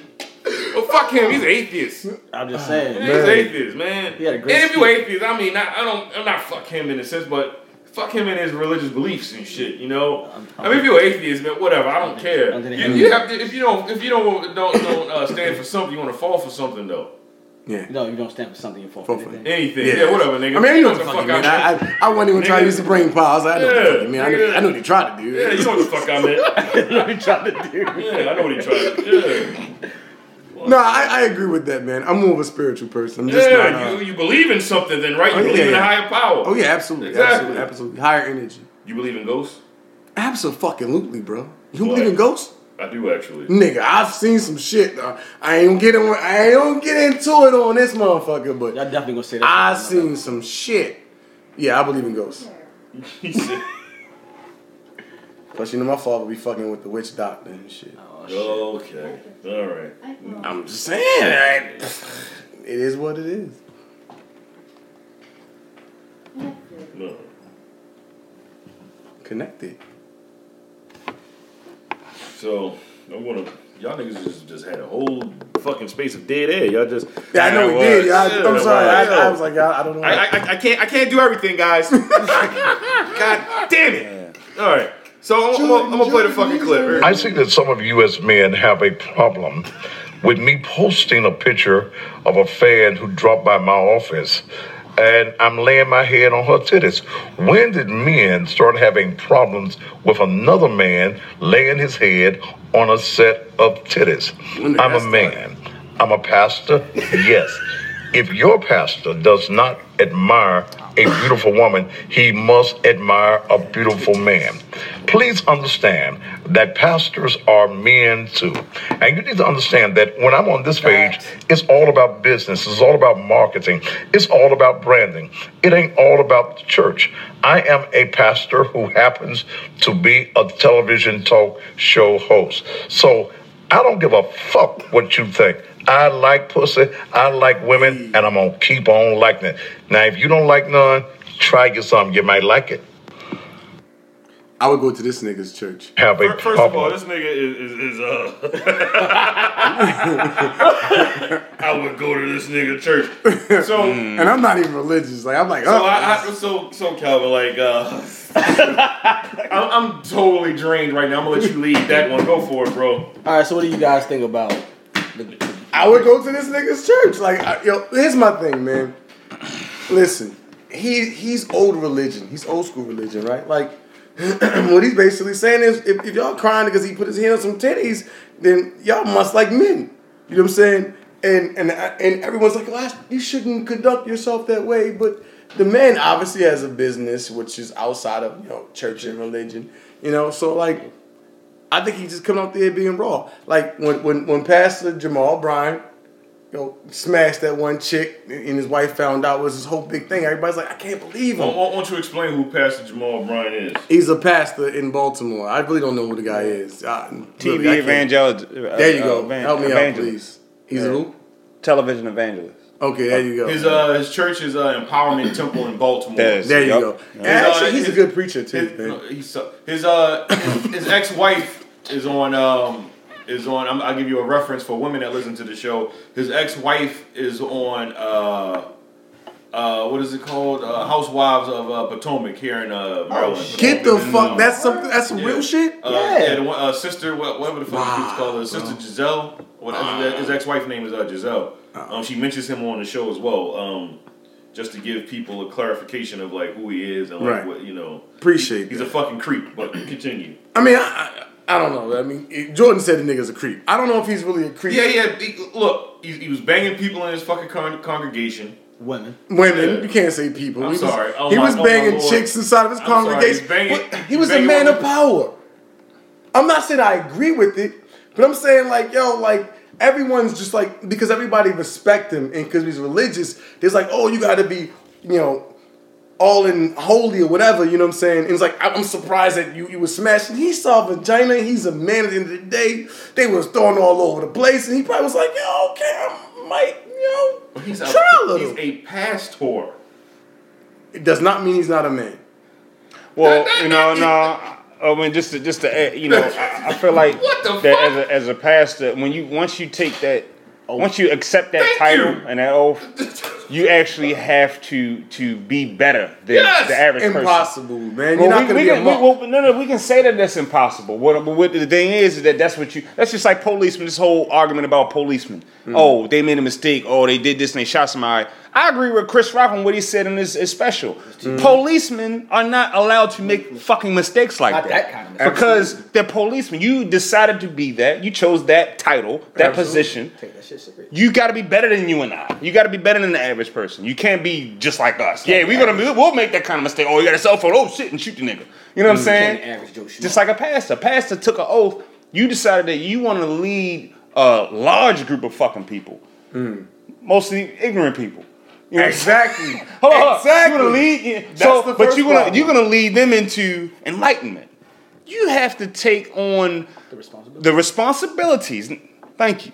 Well, fuck him. He's an atheist. I'm just saying. He's an atheist, man. He had a great and if you atheist, I mean, not, I don't, I'm not fuck him in a sense, but fuck him in his religious beliefs and shit. You know. I mean, if you're atheist, man, whatever. I don't care. You, you have to, if you don't, if you don't, don't, don't uh, stand for something, you want to fall for something though. Yeah. No, you don't stand for something you fall Fall for for anything. Anything, Yeah. yeah, whatever, nigga. I mean, you know what the the fuck fuck I mean. I I, I, I wasn't even trying to use the brain pause. I was like, I know what the fuck you mean. I knew, I knew what he tried to do. Yeah, you know what the fuck I meant. what you trying to do? Yeah, I know what he tried to do. Yeah, No, I, I agree with that, man. I'm more of a spiritual person. I'm just not. yeah uh, you, you believe in something, then right? You Oh, yeah, believe in a higher power. oh yeah, absolutely, Exactly. absolutely, absolutely. Higher energy. You believe in ghosts? Absolutely, bro. You What? believe in ghosts? I do actually. Nigga, I've seen some shit. uh, I ain't gonna get I ain't gonna get into it on this motherfucker, but Y'all definitely gonna say that. I shit. seen some shit. Yeah, I believe in ghosts. He said, Plus, you know my father be fucking with the witch doctor and shit. Oh, okay, all right. I'm just saying, like, it is what it is. No. Connected. So I'm gonna. Y'all niggas just, just had a whole fucking space of dead air. Y'all just. Yeah, I know we did. Yeah, I, Yeah, I'm sorry. I, was. I was like, I, I don't know. I, I, I can't I can't do everything, guys. God damn it! All right, so I'm, I'm, gonna- I'm gonna play the fucking clip. I think that some of you as men have a problem with me posting a picture of a fan who dropped by my office and I'm laying my head on her titties. When did men start having problems with another man laying his head on a set of titties? I'm a man. I'm a pastor. Yes. If your pastor does not admire a beautiful woman, he must admire a beautiful man. Please understand that pastors are men too. And you need to understand that when I'm on this page, it's all about business, it's all about marketing, it's all about branding. It ain't all about the church. I am a pastor who happens to be a television talk show host. So I don't give a fuck what you think. I like pussy, I like women, and I'm gonna keep on liking it. Now, if you don't like none, try get something. You might like it. I would go to this nigga's church. Have a Fir- First of all, this nigga is, is, is uh. I would go to this nigga church. So, And I'm not even religious. Like I'm like, so oh, I, I so so Calvin, like, uh, I'm, I'm totally drained right now. I'm gonna let you lead that one. Go for it, bro. All right, so what do you guys think about? The, I would go to this nigga's church. Like, I, yo, here's my thing, man. Listen, he he's old religion. He's old school religion, right? Like, what he's basically saying is, if, if y'all crying because he put his hand on some titties, then y'all must like men. You know what I'm saying? And and and everyone's like, well, you shouldn't conduct yourself that way. But the man obviously has a business which is outside of you know church and religion. You know, so like. I think he just coming out there being raw. Like when when when Pastor Jamal Bryant, you know, smashed that one chick and his wife found out was this whole big thing. Everybody's like, I can't believe him. why don't you explain who Pastor Jamal Bryant is? He's a pastor in Baltimore. I really don't know who the guy is. Uh, TV really, evangelist. uh, There you go. uh, evan- Help me out, please. He's a who? Television evangelist. Okay, there you go. His uh his church is uh, Empowerment Temple in Baltimore. There's- there you Yup. go. Yup. And actually, he's a good preacher too. His, man. no, he's his uh his, his ex-wife is on um is on I'm, I'll give you a reference for women that listen to the show. His ex-wife is on uh uh what is it called? Uh, Housewives of uh, Potomac here in uh Maryland. Get the fuck. That's something. That's some real shit. Uh, yeah. the one, uh, sister, what, whatever the fuck Wow, wow, called her, sister Gizelle. What, his ex-wife name is uh, Gizelle. Um, she mentions him on the show as well. Um, just to give people a clarification of like who he is and like Right. what you know. Appreciate He's that. a fucking creep. But continue. I mean, I, I, I don't know. I mean, it- Jordan said the nigga's a creep. I don't know if he's really a creep. Yeah, yeah. He, look, he, he was banging people in his fucking con- congregation. women. Women, Yeah. you can't say people. I'm he was, sorry. Oh he my- was oh banging Lord. chicks inside of his I'm congregation. he's banging- But he he's was a man of power. I'm not saying I agree with it, but I'm saying like, yo, like everyone's just like because everybody respect him and because he's religious, there's like, oh, you got to be, you know, all in holy or whatever. You know what I'm saying? And it's like I'm surprised that you you was smashing. He saw vagina. He's a man at the end of the day. They was throwing all over the place, and he probably was like, yo, okay, I might, you know, He's a, try a little. he's a pastor. It does not mean he's not a man. Well, you know, no. I mean, just to, just to add, you know, I, I feel like that as a, as a pastor, when you once you take that, once you accept that Thank title you. and that oath, you actually have to to be better than Yes! the average person. Impossible, man. You're not we, gonna we be a can, we, well, no, no, we can say that that's impossible. What, but what the thing is, is that that's what you. That's just like policemen. This whole argument about policemen. Hmm. Oh, they made a mistake. Oh, they did this and they shot somebody. I agree with Chris Rock on what he said in his, his special. Hmm. Policemen are not allowed to make fucking mistakes like Not that. that kind of mistake. Because they're policemen. You decided to be that. You chose that title, that Absolutely. position. That. You got to be better than you and I. You got to be better than the average person. You can't be just like us. Yeah, we're gonna be, we'll make that kind of mistake. Oh, you got a cell phone. Oh shit, and shoot the nigga. You know what I'm saying? Average Just like a pastor. Pastor took an oath. You decided that you want to lead a large group of fucking people, mostly ignorant people. You know what I'm saying? Exactly. Hold on. Exactly. You want to lead, yeah. That's so, the but you're gonna problem. you're gonna lead them into enlightenment. You have to take on the responsibility. the responsibilities. Thank you.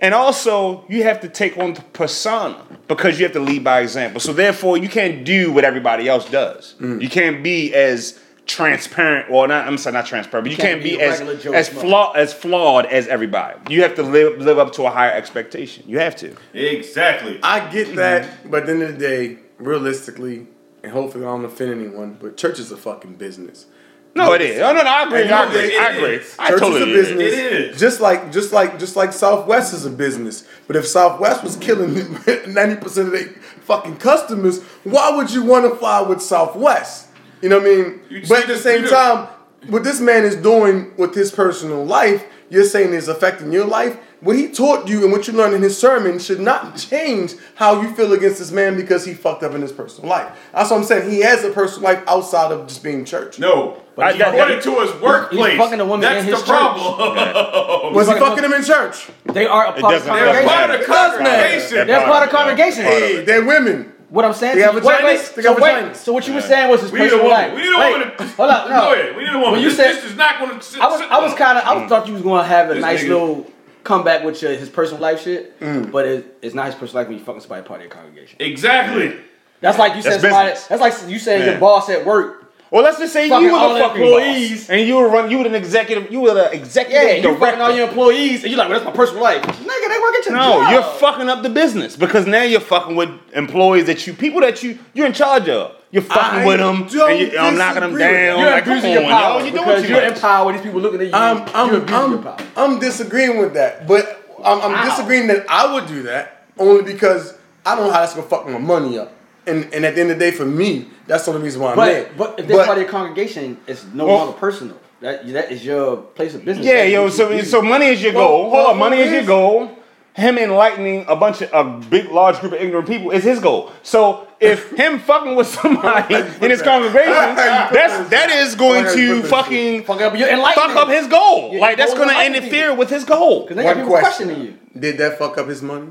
And also, you have to take on the persona because you have to lead by example. So therefore, you can't do what everybody else does. Mm. You can't be as transparent. Well, not I'm sorry, not transparent, but you, can't can't, be be as Joe as flawed as flawed as everybody. You have to live live up to a higher expectation. You have to. Exactly. I get hmm. that, but at the end of the day, realistically, and hopefully I don't offend anyone, but church is a fucking business. No, it is. Oh no, no, I agree. And you I agree. it I agree. is. I Church totally is a agree. business. It is. Just like just like just like Southwest is a business. But if Southwest was killing ninety percent of their fucking customers, why would you want to fly with Southwest? You know what I mean? You but at the same time, what this man is doing with his personal life, you're saying is affecting your life. what he taught you and what you learned in his sermon should not change how you feel against this man because he fucked up in his personal life. That's what I'm saying. He has a personal life outside of just being church. No, but I- he that- brought that- it to his workplace. he's fucking a woman That's in the his problem. Was he fucking fucking him in church? They are a part of the doesn't- They're part congregation. of the It does matter. congregation. They're part of the congregation. Hey, they're women. What I'm saying They have you, wait, vaginas? wait, They so got wait, so what you were saying was his We need a personal woman. life. We need a Wait, woman. to- Hold up, no. Go ahead. We need a woman. When you this, said- this is not going to. Sit, I was, sit I was kind of, I was thought you was gonna have a This nice nigga- little comeback with your, his personal life shit, Mm. but it, it's not his personal life when you fucking somebody part of your congregation. exactly. That's like you said That's somebody. That's like you saying Yeah. your boss at work. Well, let's just say Fucking you were the the fucking employees. boss, and you were run. You were an executive. You were the executive Yeah, you director. fucking all your employees, and you're like, well, that's my personal life. Nigga, they work at your No, job. you're fucking up the business because now you're fucking with employees that you, people that you, you're in charge of. You're fucking I with them, and you, I'm knocking them down. You're like, come abusing on, your power yo, you're doing because too you're much. in power. These people looking at you. I'm, you're I'm, abusing your I'm, power. I'm disagreeing with that, but I'm, I'm How? disagreeing that I would do that only because I don't know how that's gonna fuck my money up. And, and at the end of the day, for me, that's the only reason why I'm there. But but if they're part of your congregation, it's no Well- longer personal. That that is your place of business. Yeah, yo. So, so money is your Well, goal. Hold well, on, money well, is your goal. Him enlightening a bunch of a big, large group of ignorant people is his goal. So if him fucking with somebody in his congregation, that's that is going to fucking fuck up fuck up his goal. Your Like that's going to interfere with his goal. Because they One got people question. questioning you. Did that fuck up his money?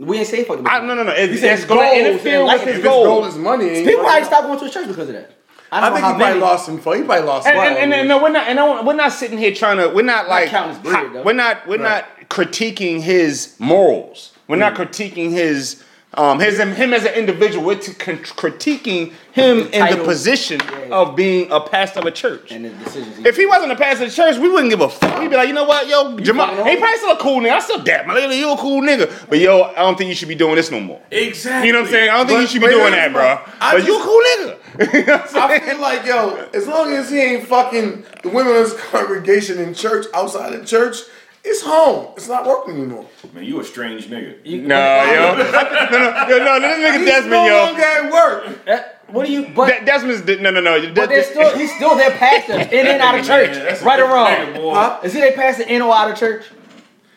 We ain't say fuck. The I, no, no, no. It, You said it's going to interfere with his If goal. goal is money, People probably stopped going to his church because of that. I I think he probably lost some. He probably lost. And, and, and, and no, we're not. And no, we're not sitting here trying to. We're not like. his bread, we're not. We're Right. not critiquing his morals. We're not mm. critiquing his. Um, his him as an individual. We're t- critiquing him in the position Yeah. of being a pastor of a church. And the decisions. he- If he wasn't a pastor of the church, we wouldn't give a fuck. We'd be like, you know what, yo, Jamal, he wrong. probably still a cool nigga. I still dap my lady, you a cool nigga. But yo, I don't think you should be doing this no more. Exactly. You know what I'm saying? I don't think But- you should be doing here's that, bro. I But you a cool nigga. You know what I'm I feel like yo, as long as he ain't fucking the women in his congregation in church outside of church, it's home. It's not working anymore. Man, you a strange nigga. No, yo. no, no, yo, no, this nigga He's Desmond, no yo. longer at work. Eh, What do you? But De- Desmond's, no, no, no. but they're still he's still their pastor in and out of church, Man, right or wrong. Huh? Is he their pastor in or out of church?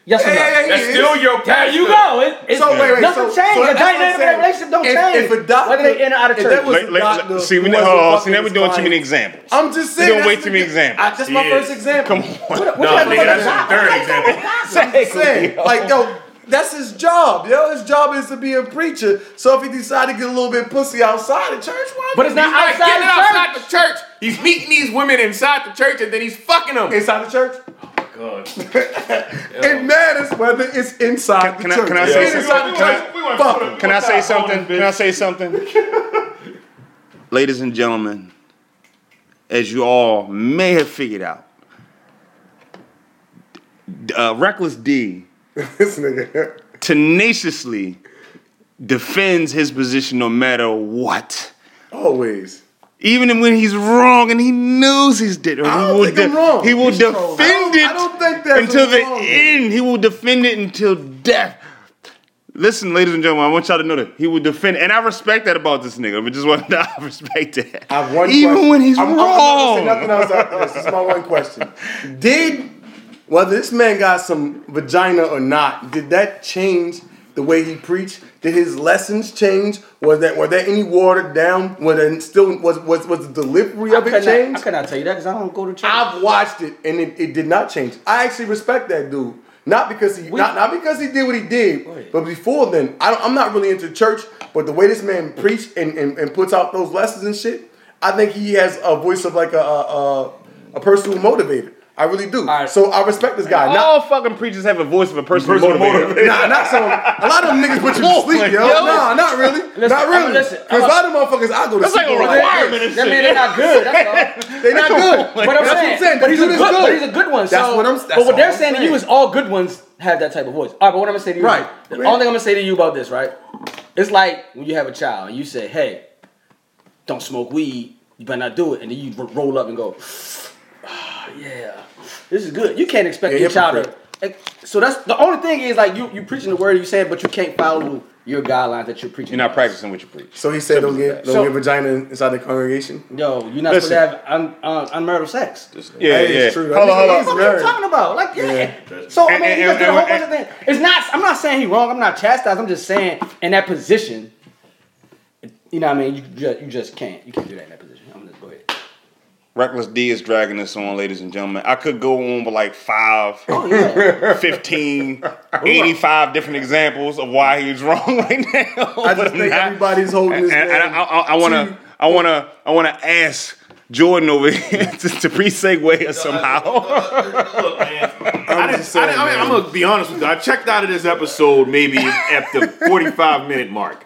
Yes or Yeah, no? yeah, yeah, That's he still is. your There you go. It, it's, So wait, wait, nothing so, changed. so the that's what I'm dynamic of that relationship don't if, change. If a doctor, whether they in or out of church. that was Let- let- doctor see, we, who oh, see, fucking now we're doing too many examples. I'm just saying. doing that's way too many examples. I, that's my He first example. Come on. What- what No, you have to nigga, that's at? the third example. I'm like, yo, that's his job, yo. His job is to be a preacher. So if he decided to get a little bit pussy outside of church, why? But it's not He's He's not getting the church. outside the church. He's meeting these women inside the church and then he's fucking them. inside the church. God. It matters whether it's inside Can the I- church. can I If say it's something? Can I- church, fuck him. Can I say something? Can I say something? Ladies and gentlemen, as you all may have figured out, uh, Reckless D This nigga. tenaciously defends his position no matter what. Always. Even when he's wrong and he knows he's dead, he will, de- wrong. he will He's trolling. defend I don't- it I don't think that's until the wrong. end. He will defend it until death. Listen, ladies and gentlemen, I want y'all to know that he will defend, and I respect that about this nigga. But just want to I respect that. I have one Even question. when he's I'm, I'm not wrong. nothing else after this. This is my one question. Did whether this man got some vagina or not, did that change the way he preached? Did his lessons change? Was that were there any watered down? Was there still was was was the delivery I of it I changed? could not tell you that because I don't go to church. I've watched it and it, it did not change. I actually respect that dude. Not because he We- not, not because he did what he did, Right. but before then, I don't, I'm not really into church. But the way this man preached and, and, and puts out those lessons and shit, I think he has a voice of like a a, a, a person who motivated. I really do. right. So I respect this guy. Not, All fucking preachers have a voice of a person, Person motivated. motivated. Nah, not some. A lot of them niggas put you to sleep, yo. yo. Nah, not really. Listen, not really. Listen, Because a I'ma- lot of motherfuckers, I go to That's sleep. like a requirement and that shit. mean they're not good. That's all. They not good. But I'm That's what saying, I'm saying. but he's a Dude good, is but he's a good one. That's so, what I'm- that's but what they're I'm saying to you is all good ones have that type of voice. All right, but what I'm gonna say to you, Right. The only thing I'm gonna say to you about this, right? It's like when you have a child and you say, "Hey, don't smoke weed. You better not do it," and then you roll up and go, "Yeah, this is good." You can't expect Yeah, your child to hypocrite. Eh, so that's the only thing is like you you preaching the word you saying, but you can't follow your guidelines that you're preaching. You're not practicing what you preach. So he said, "Don't get don't So- get vagina inside the congregation." Yo, you're not Listen. supposed to have un, un, unmarital sex. Yeah, That is yeah. true. Hold on, hold on. What are you talking about? Like, yeah. So I mean, and- he just did a whole bunch of things. It's not. I'm not saying he wrong. I'm not chastised. I'm just saying in that position, you know what I mean. You just you just can't. You can't do that in that position. I'm just go ahead. Reckless D is dragging this on, ladies and gentlemen. I could go on with like five, Oh yeah. 15, 85 different examples of why he was wrong right now. I just think not. everybody's holding and, this and, and I, I, I wanna, I wanna, I wanna ask Jordan over here to, to pre-segue us somehow. Look, man. I didn't, just saying, I didn't, I mean, man. I'm gonna be honest with you. I checked out of this episode maybe at the 45 minute mark.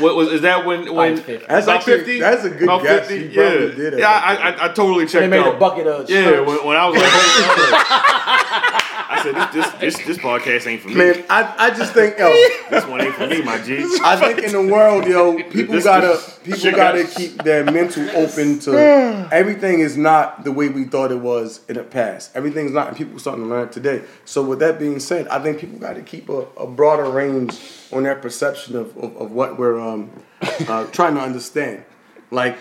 What was is that when when 50. That's about actually- 50? that's a good About guess. 50? He Yeah, did yeah. I, I, I totally checked They made out. a bucket of Yeah, when, when I was like, I said this, this this this podcast ain't for me. Man, I, I just think yo, This one ain't for me, my G. I think in the world, yo, people This- gotta people shit gotta got- keep their mental open to everything is not the way we thought it was in the past. Everything's not, and people starting to learn today. So with that being said, I think people got to keep a, a broader range on their perception of, of, of what we're um, uh, trying to understand. Like,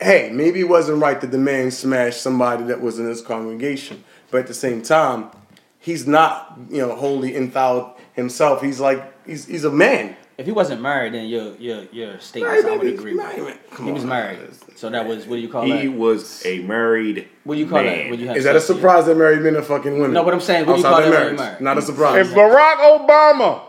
hey, maybe it wasn't right that the man smashed somebody that was in his congregation, but at the same time, he's not, you know, wholly enthralled himself. He's like, he's he's a man. If he wasn't married, then your your your statements I would agree with. He was married, so that was what do you call He that? He was a married. What do you call man. that? When you have Is that a surprise that married men are fucking women? No, but I'm saying, what do you call that when marriage. you're married? Not a surprise. if Barack Obama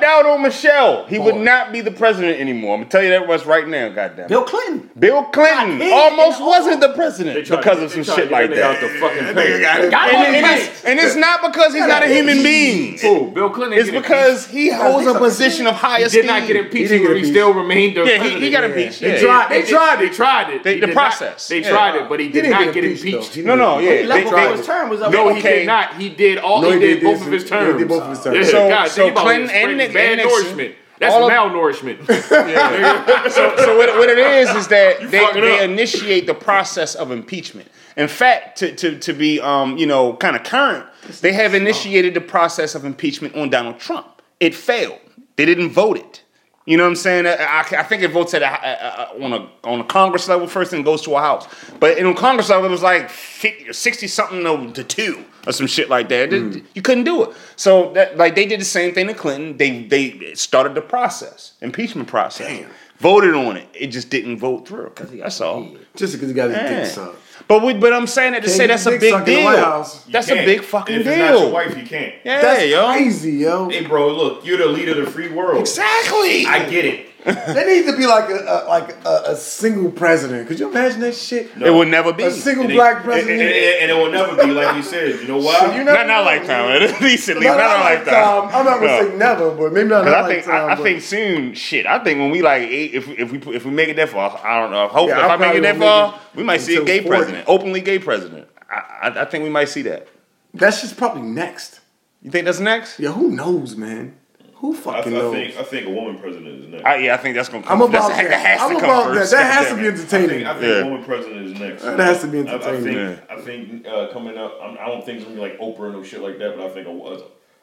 stepped out on Michelle, he would not be the president anymore. I'm gonna tell you that was right now, goddamn. Bill Clinton. Bill Clinton almost wasn't the president because they of some shit like that out the fucking And, him and on it's, and it's not because he's not a human being. Who? Bill Clinton. It's because he holds a position of high He esteem. did not get impeached, He but he still remained the Yeah, he, he got impeached. They tried- They, They tried They it. tried it. They- the did not- process. they Yeah. tried it, but he He did didn't get get impeached, though. No, no, yeah. He left They- before they- his term was up. No, he Okay. did not. He did all. No, he, he did, did both of his terms. he did both of his terms. So- God, so Clinton it. and It's bad nourishment. That's all malnourishment. so, so what, what it is is that they, they initiate the process of impeachment. In fact, to, to, to be um, you know kind of current, they have initiated the process of impeachment on Donald Trump. It failed. They didn't vote it. You know what I'm saying? I, I, think it votes at a, a, a, on a on a Congress level first and goes to a House. But in on Congress level, it was like 50 60 something to two or some shit like that. It- hmm. You couldn't do it. So that, like they did the same thing to Clinton. They they started the process, impeachment process. Voted on it. It just didn't vote through. That's all. Just because he got his Yeah. dick sucked. But we, but I'm saying that to Can't say that's a big sucked in the White deal. House. You That's a can't. big fucking And if it's not your wife, you can't. Yeah, That's yo. crazy, yo. Hey, bro, look, you're the leader of the free world. Exactly. I get it. There needs to be like a, a like a, a single president. Could you imagine that shit? It would never be. A single And it- black and, president. and, and- and it will never be like you said. You know why? You not never not know. lifetime. At least at least Not not our a lifetime. lifetime. I'm not gonna No. say never, but maybe not Cause a I think lifetime. I, I think soon, shit. I think when we like eight, if if we if we make it that far, I don't know. Hopefully, Yeah, if I I make it that far, it we might see a gay 40. president, openly gay president. I, I I think we might see that. that's just probably next. You think that's next? Yeah, who knows, man? Who I, fucking I knows? think I think a woman president is next. I, yeah, I think that's gonna come. I'm about that's, that. that has I'm to come about first. that. That has to be Goddamn it. I entertaining. think, I think Yeah. a woman president is next. That has to be I, I entertaining. think I think uh, coming up, I'm, I don't think it's gonna be like Oprah or no shit like that. But I think a, a,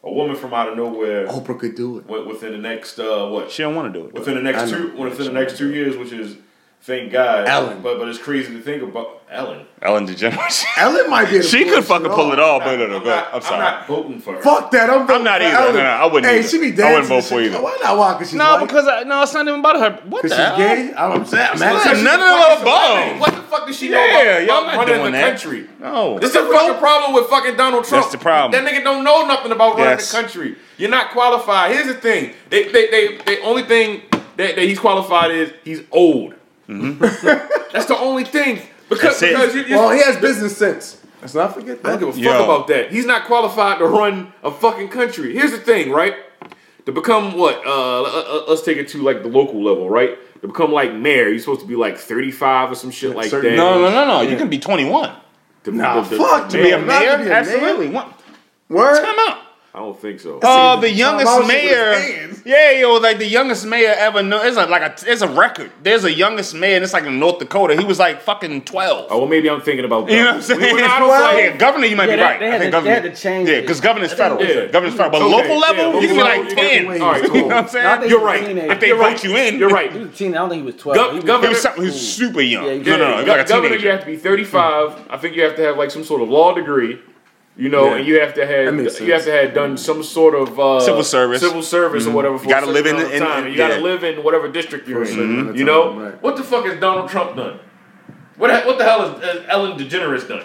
a woman from out of nowhere Oprah could do it. within the next uh, what She don't want to do it. within the next two within the next two years, which is thank God. Ellen. But but it's crazy to think about Ellen. Ellen DeGeneres. Ellen might be. she could fucking pull it off. But no, no, no. I'm go ahead. not, I'm sorry. not voting for her. Fuck that. I'm, voting not for either. No, Ellen. no, I wouldn't Hey, either. she be dancing. I wouldn't vote for shit. either. Why not? Why? Because she's No, white? because I, no, it's not even about her. What the Because hell? she's gay. I'm saying. I'm Listen, asking. none of them above. What the fuck does she know Yeah, about, y'all about not running doing the that. country? No. This is the fucking problem with fucking Donald Trump. That's the problem. That nigga don't know nothing about running the country. You're not qualified. Here's the thing. They they they the only thing that, that he's qualified is he's old. That's the only thing. Because because you, you, Well, he has business sense. Let's not forget I don't give a fuck Yo. about that. He's not qualified to run a fucking country. Here's the thing, right? To become what? Uh, let's take it to like the local level, right? To become like mayor, you're supposed to be like 35 or some shit like certain- that. No, no, no, no. You can be 21 To, Nah, the- the- fuck, the to be a mayor. be a mayor? Absolutely. What? Word. Time out. I don't think so. Uh, the youngest Tom Alston with his mayor. hands. Yeah, yo, like the youngest mayor ever know. It's a, like a, it's a record. There's a youngest mayor, and it's like in North Dakota. He was like fucking twelve. Oh, well, maybe I'm thinking about. You know what I'm saying? We- we- don't Well, yeah, governor, you might Yeah, be they- right. they I had think to- they had to change Yeah, because governor's federal. Yeah. Governor's federal, but Okay, local yeah, level, local you can be like ten. you can All right, You cool. know what I'm saying? No, You're right. a teenager. If they You're vote right. you in, You're right. He was a teen. I don't think he was twelve. Gov- he was, governor- He was, something, he was super young. Yeah, no, no, no, like a governor, teenager. you have to be 35. I think you have to have like some sort of law degree. You know, Yeah. and you have to have you have to have done some sort of uh, Civil service. civil service or whatever. For You gotta live in- amount of in- time. in- you got to live in whatever district you're For a certain in. You know right. what the fuck has Donald Trump done? What the- what the hell has Ellen DeGeneres done?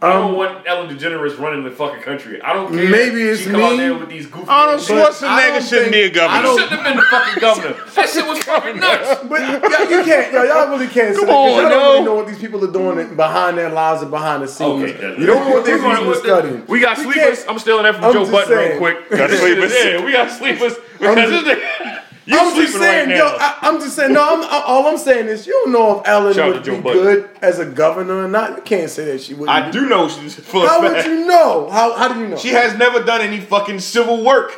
I don't um, want Ellen DeGeneres running the fucking country. I don't care. Maybe it's she come out me. there with these goofy. Arnold I Schwarzenegger don't shouldn't be a governor. I governor. He shouldn't have been the fucking governor. That shit was fucking nuts. But y'all, you can't, yo, y'all really can't Come that 'cause on, y'all don't really know what these people are doing behind their lives and behind the scenes. Okay, you don't know what they're We're gonna- really the- studying. We got We sleepers. I'm stealing that from I'm Joe just Button real saying. quick. Got sleepers? Yeah, we got sleepers because this nigga. You I'm just saying, right yo. I, I'm just saying, no, I'm, I, all I'm saying is, you don't know if Ellen Shout would be Joe Budden. good as a governor or not. You can't say that she wouldn't. I do know she's full How would you know? How, how do you know? She has never done any fucking civil work.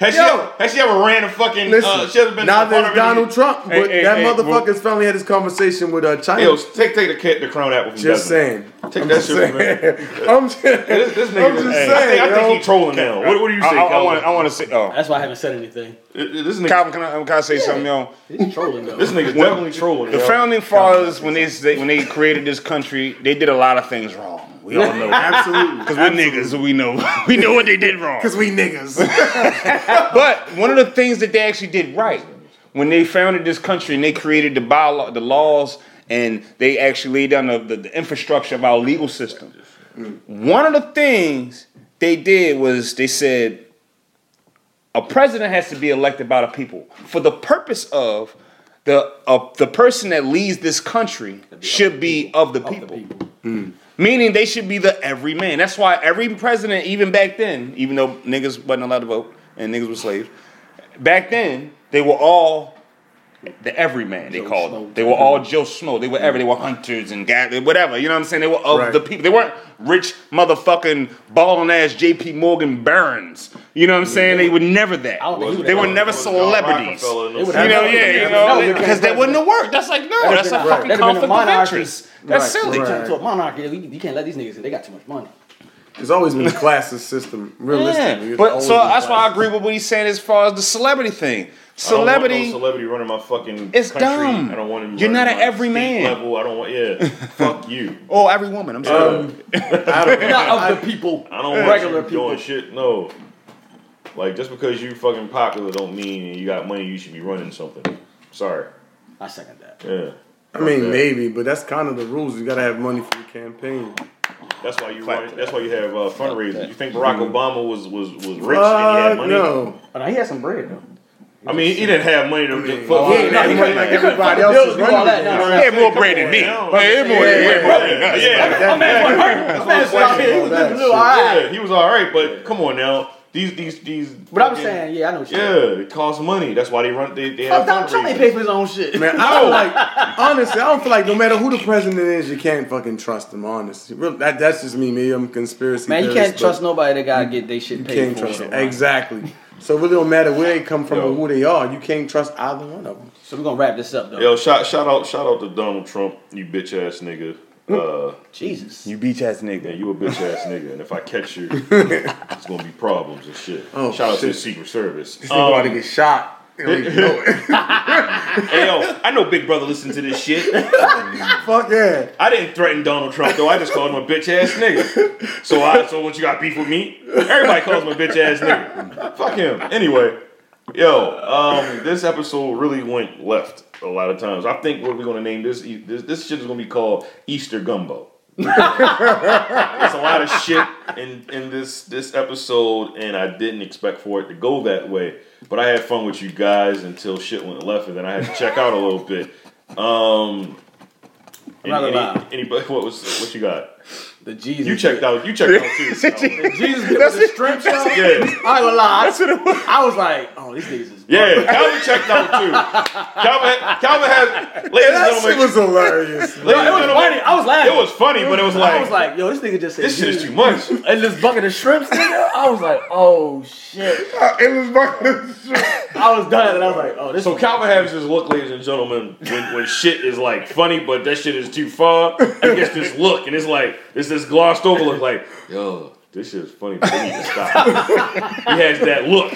Has she, Yo. ever, has she ever ran a fucking? Listen, uh, she hasn't been now there's Donald any- Trump, but Hey, hey, that hey, motherfucker's finally had his conversation with uh, China. Yo, take take the the crown apple from just Desmond. saying. Take I'm that just shit from saying. I'm just, This, this nigga, I'm just saying, I think, I think he trolling now. What, what do you say, I, I, I Calvin? want, I want to say. Oh, That's why I haven't said anything. this nigga, Calvin, can I, can I say something, yo? He's trolling though. this nigga's definitely trolling. The yo. founding fathers, when they, they when they created this country, they did a lot of things wrong. We all know, Absolutely. because we're niggas, so we know we know what they did wrong. Because we niggas. But one of the things that they actually did right when they founded this country and they created the bylaw, the laws, and they actually laid down the, the, the infrastructure of our legal system. One of the things they did was they said a president has to be elected by the people for the purpose of the uh, the person that leads this country should be of the people. Meaning they should be the everyman. That's why every president, even back then, even though niggas wasn't allowed to vote and niggas were slaves, back then they were all the everyman. They called them. They were all Joe Schmo. They were every. They were hunters and guys, whatever. You know what I'm saying? They were of Right. the people. They weren't rich motherfucking balling ass J.P. Morgan barons. You know what I'm saying? They were never that. I don't think he would They were never celebrities. Rockefeller They would them You know, That yeah, would've you been- know, that would've been because that president. wouldn't have worked. That's like no, That'd that's a been- fucking that'd a conflict of interest. That's Right, silly. right. Turn to a monarchy. You, you can't let these niggas in. They got too much money. It's always been a classist system, realistically. Yeah, but so that's why I agree with what he's saying as far as the celebrity thing. I don't want no Celebrity, celebrity running my fucking It's country. dumb. I don't want him. You're not an every man. Level. I don't want. Yeah. Fuck you. Oh, every woman. I'm sorry. Um, I don't know. Not of the people. I don't want regular you people. doing shit. No. Like just because you fucking popular don't mean you got money. You should be running something. Sorry. I second that. Yeah. I mean, Yeah. maybe, but that's kind of the rules. You gotta have money for your campaign. That's why you run, That's why you have uh, fundraisers. You think Barack Obama was was was rich and he Mm-hmm. Had money? no. But now he had some bread though. I mean, he didn't have money to mean, just fuck. Oh, he ain't had money like everybody else Bills is do all that now. No, He had more bread than me. Yeah, Yeah, he had more, yeah, he had more yeah. bread than us. Yeah. My man was hurt. My man was out here. He was That living shit. little alright. Yeah, he was all right, but come on now. These these these. But I'm saying, yeah, I know what you're Yeah, saying. it costs money. That's why they run. They, they Fuck have Donald Trump ain't pay for his own shit. Man, I don't like. Honestly, I don't feel like no matter who the president is, you can't fucking trust him. Honestly, Real- that, that's just me. Me, I'm a conspiracy. Man, you theorist, can't trust nobody that gotta get they shit You can't for. trust shit. Exactly. So it really don't matter where they come from Yo. or who they are. You can't trust either one of them. So we're gonna wrap this up though. Yo, shout shout out shout out to Donald Trump, you bitch ass nigga. Uh, Jesus. You beach ass yeah, nigga. you a bitch ass nigga, and if I catch you, it's gonna be problems and shit. Oh, shout out to the. Secret Service. This nigga about to Um, get shot. You don't even know it. hey yo, I know Big Brother listen to this shit. Fuck yeah. I didn't threaten Donald Trump though. I just called him a bitch ass nigga. So I so what you got beef with me? Everybody calls him a bitch ass nigga. Fuck him. Anyway, yo, um, this episode really went left a lot of times. I think what we're gonna name this this, this shit is gonna be called Easter Gumbo. There's a lot of shit in in this this episode, and I didn't expect for it to go that way. But I had fun with you guys until shit went left, and then I had to check out a little bit. Um, I'm not any, gonna lie. any, anybody, what was what you got? The Jesus. You checked out. You checked out too. so. Jesus bit with the shrimp show. Yeah. I ain't gonna lie. I, I was like, oh, these niggas is. Yeah, Calvin checked out too. Calvin, Calvin had, ladies and That shit gentlemen, was hilarious. ladies It and was gentlemen, funny. I was laughing. It was funny, but it was I like, was like, yo, this nigga just said this shit is too much. And this bucket of shrimps, nigga. I was like, oh shit. It was fucking. I was done, and I was like, oh, this. So Calvin has this look, ladies and gentlemen, when, when shit is like funny, but that shit is too far. He gets this look, and it's like it's this glossed over look, like yo, this shit is funny, but we need to stop. he has that look.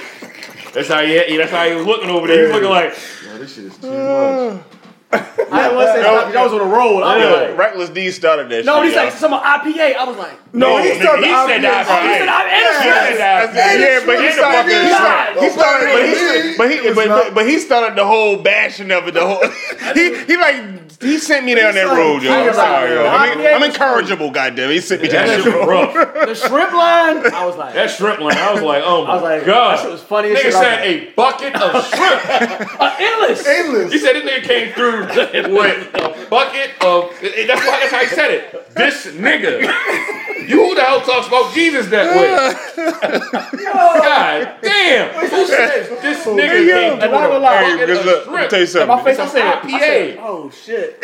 That's how he. That's how he was looking over there. He's looking like, yo, this shit is too much. I didn't want to say was on a roll. I was like, Reckless D started that shit. no, shit. he's yo. like some IPA. I was like, No, he nigga, started he said that. he said I'm He said that. Yeah, but he started. fucking shot. He started, but he, but he, was but, but, but he started the whole bashing of it. The whole he, he like he sent me down that road, yo. I I'm was sorry, yo. like, I mean, I'm was incorrigible, goddamn. He sent me down That that shit road. rough. the shrimp line. I was like, That shrimp line, I was like, oh my I was like, god. that shit was funny as Nigga shit. I said a bucket of shrimp. uh, endless. Endless. He said this nigga came through with a bucket of. That's why. That's how he said it. This nigga. You who the hell talks about Jesus that way? God damn. Who says this nigga came And through I with a ain't gonna lie. Hey, bucket because of look, let me shrimp? tell you something. my face, I It's said, an I said, oh shit.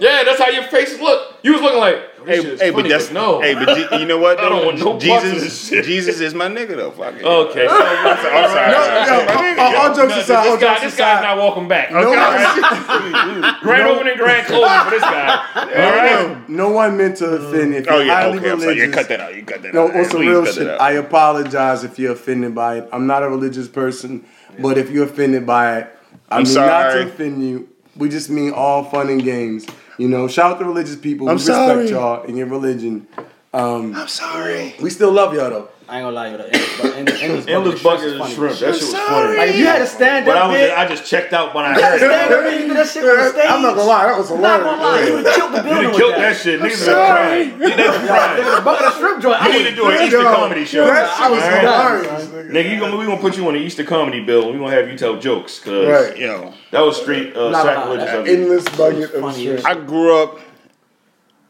Yeah, that's how your face looked. You was looking like. This shit Hey, is hey, funny, but that's no. Hey, but G- you know what? I don't though? want no parts of this Jesus, shit. Jesus is my nigga though. Fuck it. Okay, so I'm sorry. No, yo, all- all jokes No, aside, all this guy, jokes this guy's not walking back. No Grand No. opening, grand closing for this guy. All right. one, no one meant to offend. If Oh you're yeah, okay. I'm sorry. You cut that out. You cut that No, out. on some Please real shit. I apologize if you're offended by it. I'm not a religious person, but if you're offended by it, I I'm mean not sorry. to offend you. We just mean all fun and games. You know, shout out to religious people. I'm we respect sorry. y'all and your religion. Um, I'm sorry. we still love y'all though. I ain't gonna lie, yo, the endless, endless, endless, Endless bucket of shrimp. That shit was funny. Like if you had to stand But I up was, big, I just checked out when I you heard it. stand up big, that shit on stage. I'm not gonna lie, that was I'm not gonna lie, you would kill the building done with killed that. that shit. Niggas been sorry. crying. Niggas been crying. Nigga, the bucket of shrimp joint. You need to do an Easter comedy show. That shit was Alright. hilarious. nigga. Nigga, you gonna, we gonna put you on the Easter comedy bill and we gonna have you tell jokes. Cause Right. Yo, that was straight uh, Nah, nah, sacrilegious of you. Endless bucket of funny shrimp. I grew up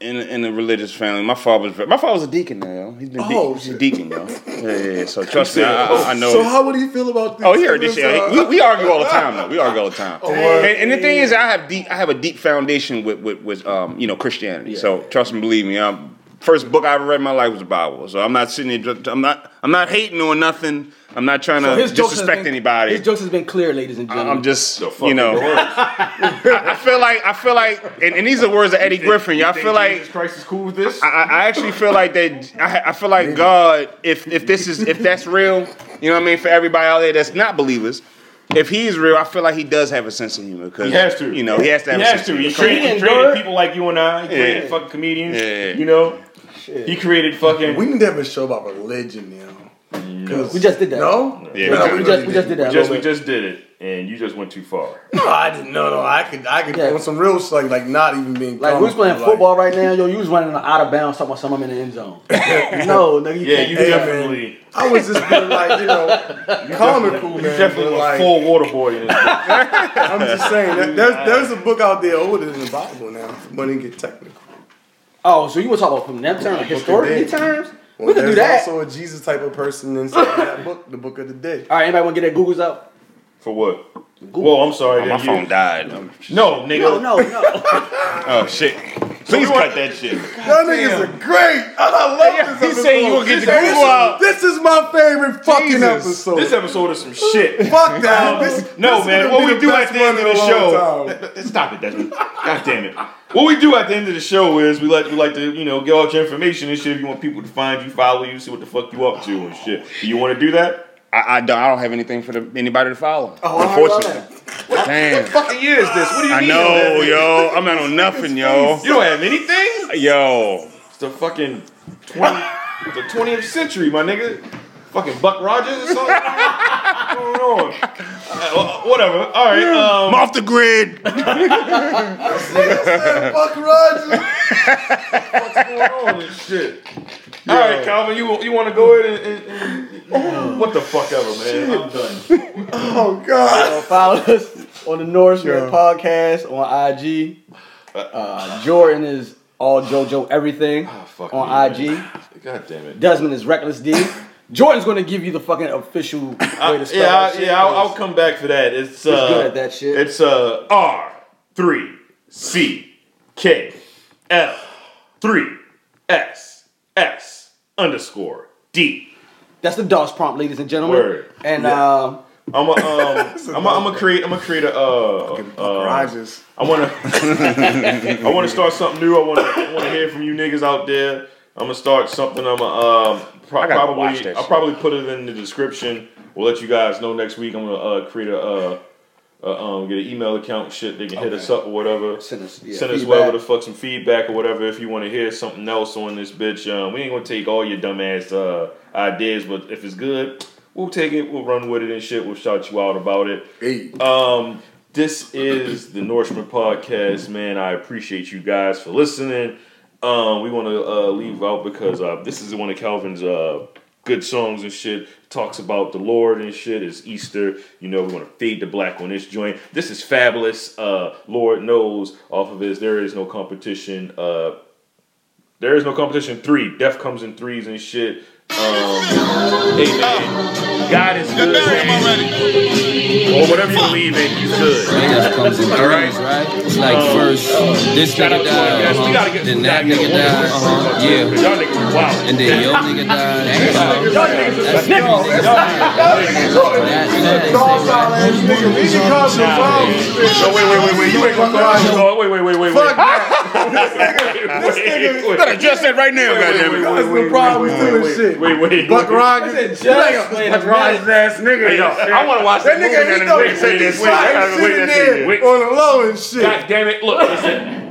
in a, in a religious family. My father was my father was a deacon now. He's been Oh, he's a deacon, yo. Yeah, yeah, yeah. So trust me, I, I, I know. So how would you feel about this? Oh, he heard this shit. Uh, We, we argue all the time, though. We argue all the time. Oh, and, and the thing is, I have deep, I have a deep foundation with, with, with um, you know, Christianity. So trust me, believe me. Um, first book I ever read in my life was the Bible. So I'm not sitting there. I'm not. I'm not hating on nothing. I'm not trying So to his jokes has disrespect been- anybody. His jokes has been clear, ladies and gentlemen. I'm just, The you know, with the words. I, I feel like I feel like, and, and these are words of Eddie Griffin. Y'all feel think like Jesus Christ is cool with this? I, I actually feel like that. I, I feel like God, if if this is if that's real, you know what I mean. For everybody out there that's not believers, if he's real, I feel like he does have a sense of humor. Cause He has to. You know, he has to have He a has sense to. of He humor. created, he Comedian, created dog. people like you and I. He Yeah. fucking comedians. Yeah. You know, he created fucking. We need to have a show about religion, now. know. we just did that. No? Yeah, No, we just we just did that. we just we just did it, and you just went too far. No, I didn't. No, no, I could, I could Yeah. on some real shit, like, like not even being Like we was comical, playing like- football right now, yo. You was running out of bounds, talking about something in the end zone. no, nigga, you Yeah, can't. you Hey, definitely, I was just being like, you know, comical, you man. definitely but, went like, full water boy. I'm just saying, there's there's a book out there older than the Bible now. If you get technical. Oh, so you want to talk about from them terms, like historically Dead. terms? Well, we can do there's that. also a Jesus type of person inside that book, the Book of the Dead. All right, anybody want to get their Googles up? For what? Whoa, I'm sorry. Oh, my then phone you- died. No, nigga. No, no, no. Oh shit! Please cut that shit. Y'all niggas are great. I love this He said you gonna get the episode. Google out. This is my favorite fucking Jesus. episode. This episode is some shit. Fuck that. Um, this, No, this man. What we do at the end of the in a show. long time. Stop it, Desmond. God damn it. What we do at the end of the show is we like we like to you know get all your information and shit. If you want people to find you, follow you, see what the fuck you up to and shit. Do you want to do that? I, I don't. I don't have anything for the, anybody to follow. Oh, I unfortunately. Damn. fucking year is this? What do you I mean? know, yo. I'm not on nothing, yo. You don't have anything? Yo. It's the fucking 20, the 20th century, my nigga. Fucking Buck Rogers or something? What's going on? Uh, well, whatever. All right. I'm Um, off the grid. Fuck Roger. what's going on and shit? All right, Calvin, you you want to go ahead and, and, and what the fuck ever, man? I'm done. Oh God. Uh, follow us on the Nourishment Yeah. podcast on IG. Uh, Jordan is all JoJo everything fuck on me, IG. man. God damn it. Desmond is Reckless D. Jordan's gonna give you the fucking official way to spell yeah, that I, shit, yeah, I'll, I'll 'cause come back for that. It's uh, good at that shit. It's uh R three C K L three S S underscore D. That's the DOS prompt, ladies and gentlemen. Word. And uh, I'm a, um, I'm a, I'm gonna create I'm gonna create a uh, uh Rogers. I wanna I wanna start something new. I wanna I wanna hear from you niggas out there. I'm gonna start something. I'm gonna um pro- I gotta watch probably I'll shit. probably put it in the description. We'll let you guys know next week. I'm gonna uh, create a uh, uh, um, get an email account shit. They can hit us up or whatever. Send us- yeah, Send us feedback. whatever the fuck some feedback or whatever if you want to hear something else on this bitch. Um, we ain't gonna take all your dumbass uh, ideas, but if it's good, we'll take it. We'll run with it and shit. We'll shout you out about it. Hey. Um, this is the Nourishment podcast, man. I appreciate you guys for listening. Um, we want to uh, leave out because uh, this is one of Calvin's uh, good songs and shit. Talks about the Lord and shit. It's Easter. You know, we want to fade the black on this joint. This is fabulous. Uh, Lord knows off of this. There is no competition. Uh, there is no competition. Three. Death comes in threes and shit. Um, hey man, God is good, man. Or whatever you believe in, He's good. Death comes in All right. threes, right? It's like Um, first, this Shout out nigga to our died, guests. We gotta uh-huh. get, then we that gotta get nigga a woman died, voice uh-huh. first, yeah. Cause y'all niggas wild. And then your nigga died. uh-huh. Y'all niggas is That's niggas. three niggas Y'all died. niggas. That fast, Dog they style say, ass nigga. We can call some Nah, problems. man. No, wait, wait, wait, wait. You ain't gonna call us. No, wait, wait, wait, wait, wait. Fuck that. Wait, wait, Better address that right now, wait, wait, goddamn it. Cause the problems wait, too and wait, shit. Wait, wait, Buck wait. Rogers. just a Buck Rogers ass nigga. Hey, yo, I want to watch That that nigga, movie. he Wait, don't take wait, his wait, shot. wait, He's sitting there on the low and shit. God damn it! Look, listen.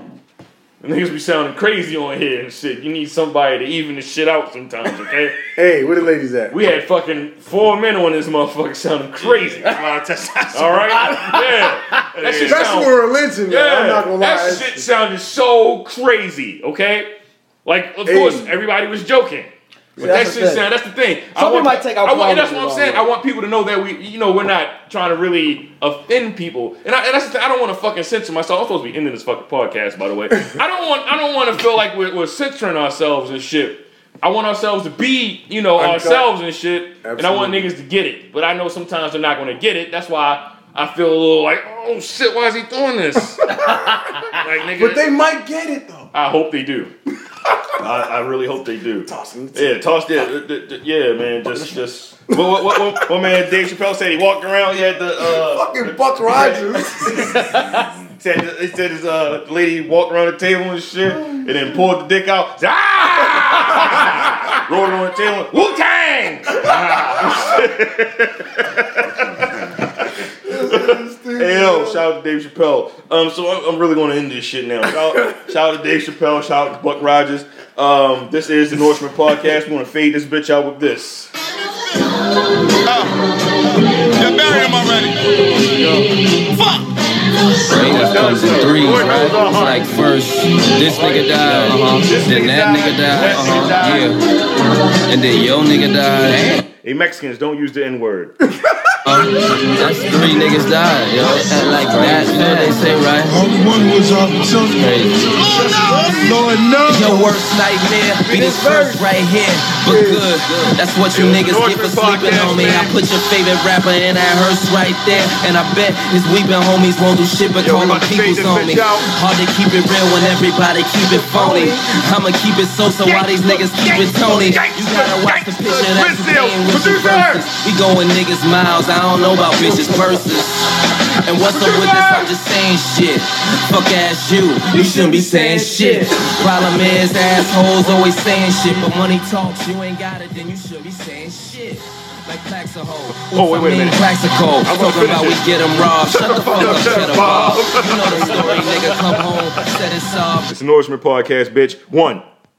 The niggas be sounding crazy on here and shit. You need somebody to even the shit out sometimes, okay? Hey, where the ladies at? We had fucking four men on this motherfucker sounding crazy. All right? Yeah. That shit That's sound- for religion, though. Yeah. I'm not gonna lie. That shit sounded so crazy, okay? Like, of Hey. course, everybody was joking. But See, that that's the thing. sound, that's the thing. I Some want, people might take our I want, that's what I'm saying. wrong I want people to know that we, you know, we're not trying to really offend people. And, I, and that's the thing. I don't want to fucking censor myself. I'm supposed to be ending this fucking podcast, by the way. I don't want, I don't want to feel like we're, we're censoring ourselves and shit. I want ourselves to be, you know, Uncut. ourselves and shit. Absolutely. And I want niggas to get it. But I know sometimes they're not going to get it. That's why I feel a little like, oh shit, why is he doing this? like, nigga, But they might get it though. I hope they do. I, I really hope they do. Toss him. Yeah, toss uh, Yeah, man. Just, just. What, what, what, what, what man Dave Chappelle said? He walked around. He had the. Uh, Fucking Buck Rogers. said he said his uh, lady walked around the table and shit, and then pulled the dick out. Said, ah! Rolled on the table. Wu Tang. Hey yo, shout out to Dave Chappelle. Um, so I'm, I'm really going to end this shit now. Shout, shout out to Dave Chappelle. Shout out to Buck Rogers. Um, this is the Nourishment podcast. We want to fade this bitch out with this. Death comes in threes, right? It's like first, this nigga died, uh-huh. Then that nigga died, uh-huh. Yeah. And then your nigga died. Hey, Mexicans, don't use the N word. Uh, that's three niggas died, yo. And like that, you know what they say, right? Only one was off the sun. Crazy. Lord knows. Your worst nightmare be this verse right here. But good, that's what you niggas get for sleeping on me. I put your favorite rapper in that hearse right there. And I bet his weeping homies won't do shit but Yo, call them about to peoples on me. out. Hard to keep it real when everybody keep it phony. I'ma keep it so so while these niggas keep it Tony. You gotta watch the picture that's Brazil, paying with your producer. verses. We going niggas miles, I don't know about bitches purses. And what's up with this? I'm just saying shit. Fuck ass you, you shouldn't be saying shit. Problem is, assholes always saying shit, but money talks, you ain't got it, then you should be saying shit. Like. Oh, wait, wait a minute. Plaxico. I'm Talking about we get them robbed. Shut, the fuck up, shut shut up, up, Bob. You know the story, nigga. Come home, set us off. It's the Nourishment podcast, bitch. One.